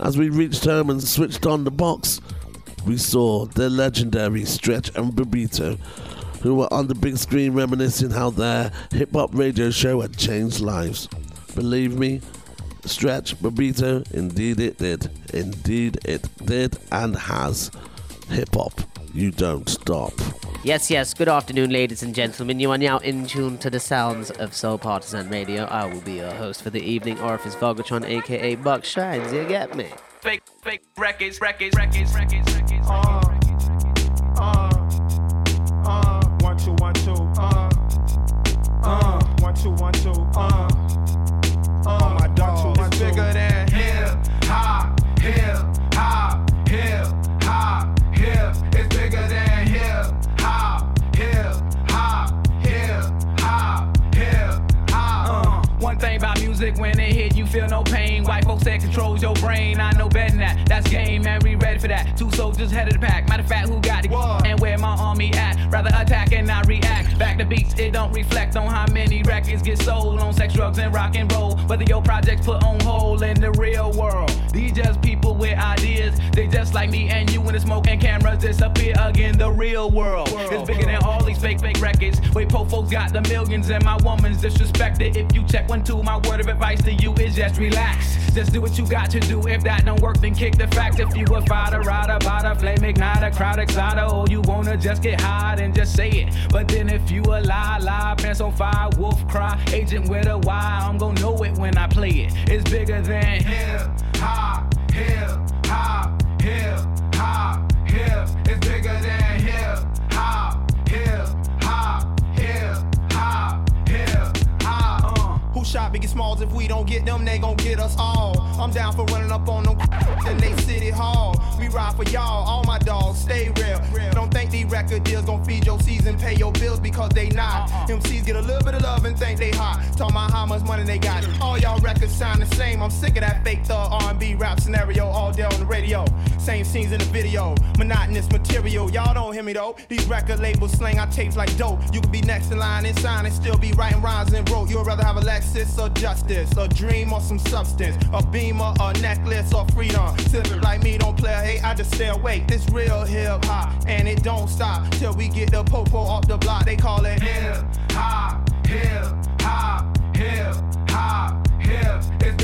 As we reached home and switched on the box, we saw the legendary Stretch and Bobbito, who were on the big screen reminiscing how their hip hop radio show had changed lives. Believe me, Stretch, Bobbito, indeed it did. Indeed it did and has. Hip hop, you don't stop. Yes, yes. Good afternoon, ladies and gentlemen. You are now in tune to the sounds of Soul Partisan Radio. I will be your host for the evening, Orifice Vogatron, aka Buck Shines. You get me? Fake, fake records, records, records, records, records. Uh, uh, uh, one, two, one, two. Uh, uh, one, two, one, two. Uh, music, when it hit, you feel no pain. White folks that controls your brain. I know better than that. That's game, man. We ready for that. Two soldiers head of the pack. Matter of fact, who got it? And where my army at? Rather attack and not react. Back to beats, it don't reflect on how many records get sold on sex, drugs, and rock and roll. Whether your projects put on hold in the real world. These just people with ideas. They just like me and you when the smoke and cameras disappear again. The real world is bigger than fake, fake records. Wait, po folks got the millions and my woman's disrespected. If you check one, two, my word of advice to you is just relax. Just do what you got to do. If that don't work, then kick the fact. If you a fighter, rider, bada, flame igniter, crowd exciter, or you wanna just get high and just say it. But then if you a lie, lie, pants on fire, wolf cry, agent with a Y, I'm gonna know it when I play it. It's bigger than hip hop, hip hop. Uh, who shot Smalls? If we don't get them, they gon' get us all. I'm down for running up on them [LAUGHS] in they city hall. Ride for y'all, all my dogs stay real. Don't think these record deals gon' feed your season, pay your bills because they not. Uh-uh. MCs get a little bit of love and think they hot. Talk about how much money they got. All y'all records sound the same. I'm sick of that fake thug R&B rap scenario all day on the radio. Same scenes in the video, monotonous material. Y'all don't hear me though. These record labels slang our tapes like dope. You could be next in line and sign and still be writing rhymes and wrote. You'd rather have a Lexus or justice, a dream or some substance, a beamer, a necklace or freedom. Silver like me don't play a hate, I just stay awake. This real hip hop, and it don't stop till we get the popo off the block. They call it hip hop, hip hop, hip hop, hip. It's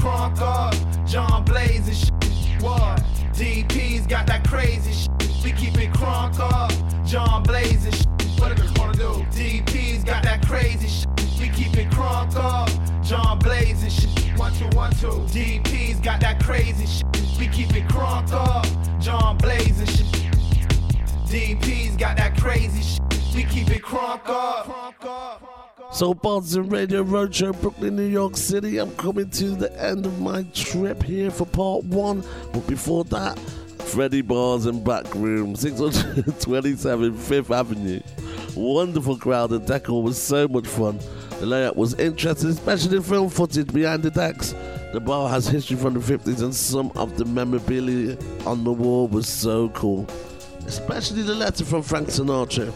crunk up. John Blaze and shit. What? DP's got that crazy shit. We keep it crunk up. John Blaze and shit. What do wanna do? DP's got that crazy shit. We keep it crunk up. John Blaze and shit. One, two, one, two. DP's got that crazy shit. We keep it crunk up. John Blaze and shit. DP's got that crazy shit. We keep it crunk up. So, Partisan Radio Roadshow, Brooklyn, New York City. I'm coming to the end of my trip here for part one. But before that, Freddie Bars and Back Room, 627 Fifth Avenue. Wonderful crowd. The decor was so much fun. The layout was interesting, especially the film footage behind the decks. The bar has history from the 50s, and some of the memorabilia on the wall was so cool. Especially the letter from Frank Sinatra.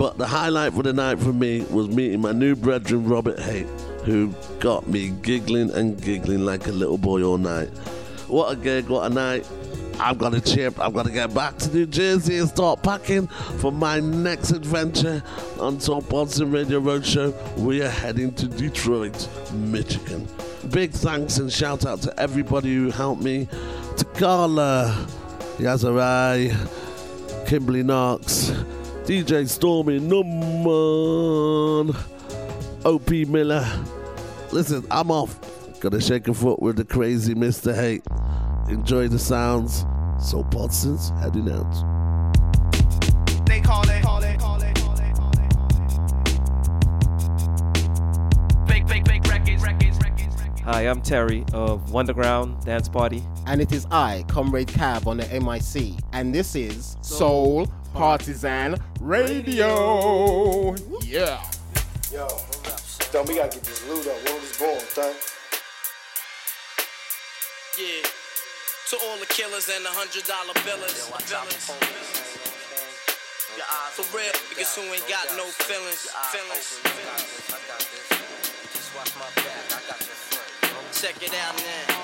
But the highlight for the night for me was meeting my new brethren, Robert Haight, who got me giggling and giggling like a little boy all night. What a gig, what a night. I've got a chip. I've got to get back to New Jersey and start packing for my next adventure on Top Boston Radio Roadshow. We are heading to Detroit, Michigan. Big thanks and shout out to everybody who helped me. To Carla, Yahzarah, Kimberly Knox, DJ Stormy, Numan, OP Miller. Listen, I'm off. Gonna shake a foot with the crazy Mr. Hate. Enjoy the sounds. So Partisan's heading out. They call it, Hi, I'm Terry of Wonderground Dance Party. And it is I, Comrade Cav on the MIC. And this is Soul Partisan Radio. Yeah. Yo, Dun, we gotta get this loot up. When was born, son? Yeah. To all the killers and the hundred dollar billers. For real, niggas who ain't got no feelings. Feelings. Check it out now.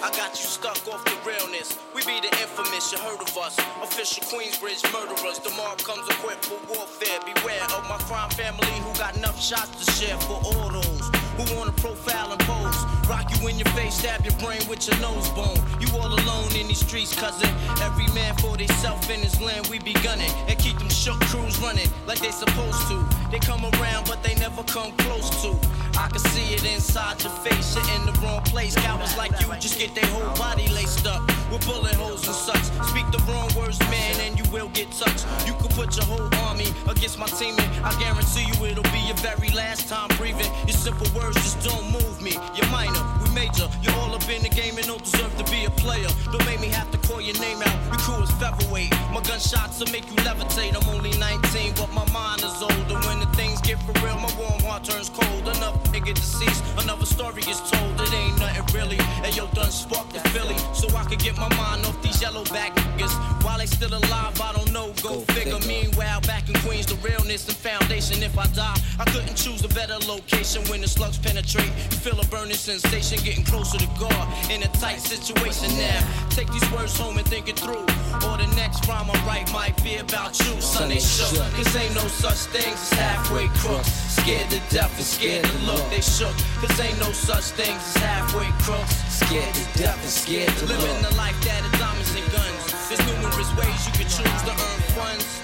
I got you stuck off the realness. We be the infamous, you heard of us. Official Queensbridge murderers. Mark comes equipped for warfare. Beware of my crime family who got enough shots to share for all those who wanna profile and pose. Rock you in your face, stab your brain with your nose bone. You all alone in these streets, cousin. Every man for theyself in his land, we be gunning. And keep them shook crews running like they supposed to. They come around, but they never come close to. I can see it inside your face, you're in the wrong place. Cowards like you just get their whole body laced up with bullet holes and such. Speak the wrong words, man, and you will get touched. You can put your whole army against my team, and I guarantee you it'll be your very last time breathing. Your simple words just don't move me. You're minor, we major. You're all up in the game and don't deserve to be a player. Don't make me have to call your name out. Your crew is featherweight. My gunshots will make you levitate. I'm only 19, but my mind is older. When the things get for real, my warm heart turns cold. Another nigga deceased, another story is told. It ain't nothing really. And yo, done sparked the Philly, so I could get my mind off these yellow back niggas. While they still alive, I don't know. Go, figure. Meanwhile, back in Queens, the realness and foundation. If I die, I couldn't choose a better location when the slugs penetrate. You feel a burning sensation, getting closer to God in a tight situation now. Take these words home and think it through. Or the next rhyme I write might be about you. Son, they shook. Cause ain't no such things as halfway crooks. Scared to death and scared to look. They shook. Cause ain't no such things as halfway crooks. Scared to death and scared to look. Living the life that is diamonds and guns. There's numerous ways you can choose to earn funds.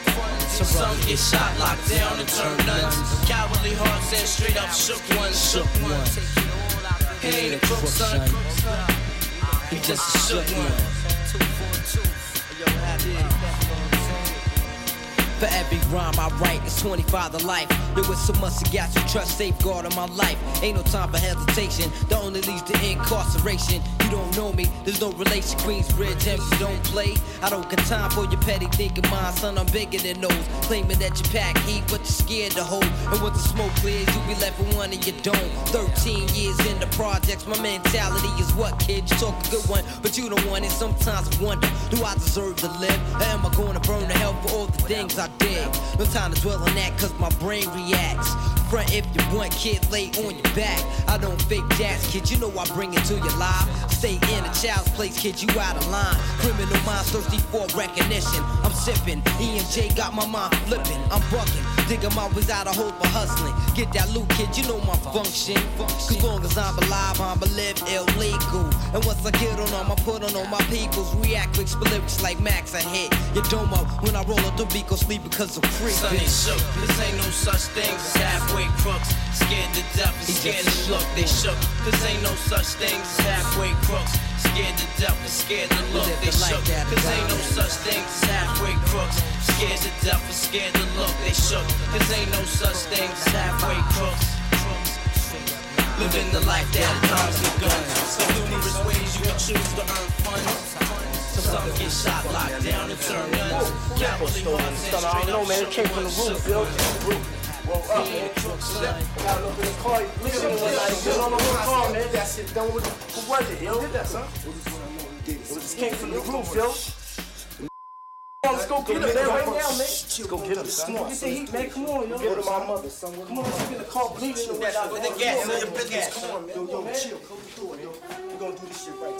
Some get shot, locked down, and turn nuns. Cowardly hearts and straight up shook ones. Shook ones. He ain't a crook, son. He just a shook one. For every rhyme I write, it's 25 to life. There was so much to got to trust, safeguard in my life. Ain't no time for hesitation, that only leads to incarceration. You don't know me, there's no relation. Queensbridge MC don't play. I don't got time for your petty thinking, mind, son. I'm bigger than those. Claiming that you pack heat, but you're scared to hold. And once the smoke clears, you be left with one and you don't. 13 years in the projects, my mentality is what, kid? You talk a good one, but you don't want it. Sometimes I wonder, do I deserve to live? Or am I gonna burn to hell for all the things I did? No time to dwell on that, cause my brain reacts. Front if you want, kid, lay on your back. I don't fake jazz, kid, you know I bring it to your life. Stay in a child's place, kid, you out of line. Criminal minds thirsty for recognition. I'm sipping, E and J got my mind flipping. I'm bucking, digging my ways out of hope for hustling. Get that loot, kid, you know my function. Cause long as I'm alive, I'm live illegal. And once I get on them, I put on all my peoples. React quick, lyrics like Max, I hit your dome up. When I roll up the beat, go sleep because I'm free. Son ain't shook. Cause ain't no such thing as halfway crooks. Scared to death and scared to look. They shook. Cause ain't no such thing as halfway crooks. Scared to death and scared to look. They shook. Cause ain't no such thing as halfway crooks. Scared to death and scared to look. They shook. Cause ain't no such thing as halfway crooks. Living the life that comes with guns. So numerous ways you can choose to earn funds. Some get shot, locked down, and turn guns. Cowardly hearts and I don't know, man. It came from the roof, yo. Well, up, man. Got up in the car. Look at me one. Get on the car, man. That shit done with Who was it, yo? Did that, son? It just came from the roof, yo. Let's go get him, man, right now, man. Let's go get him, son. Come on, get the heat, man. Come on, yo. Go to my mother, son. Come on, let's get the car bleeding. and whatnot. With the gas, with the man. gas. Come on, man. Yo, yo, chill. Come through it, yo. We're gonna do this shit right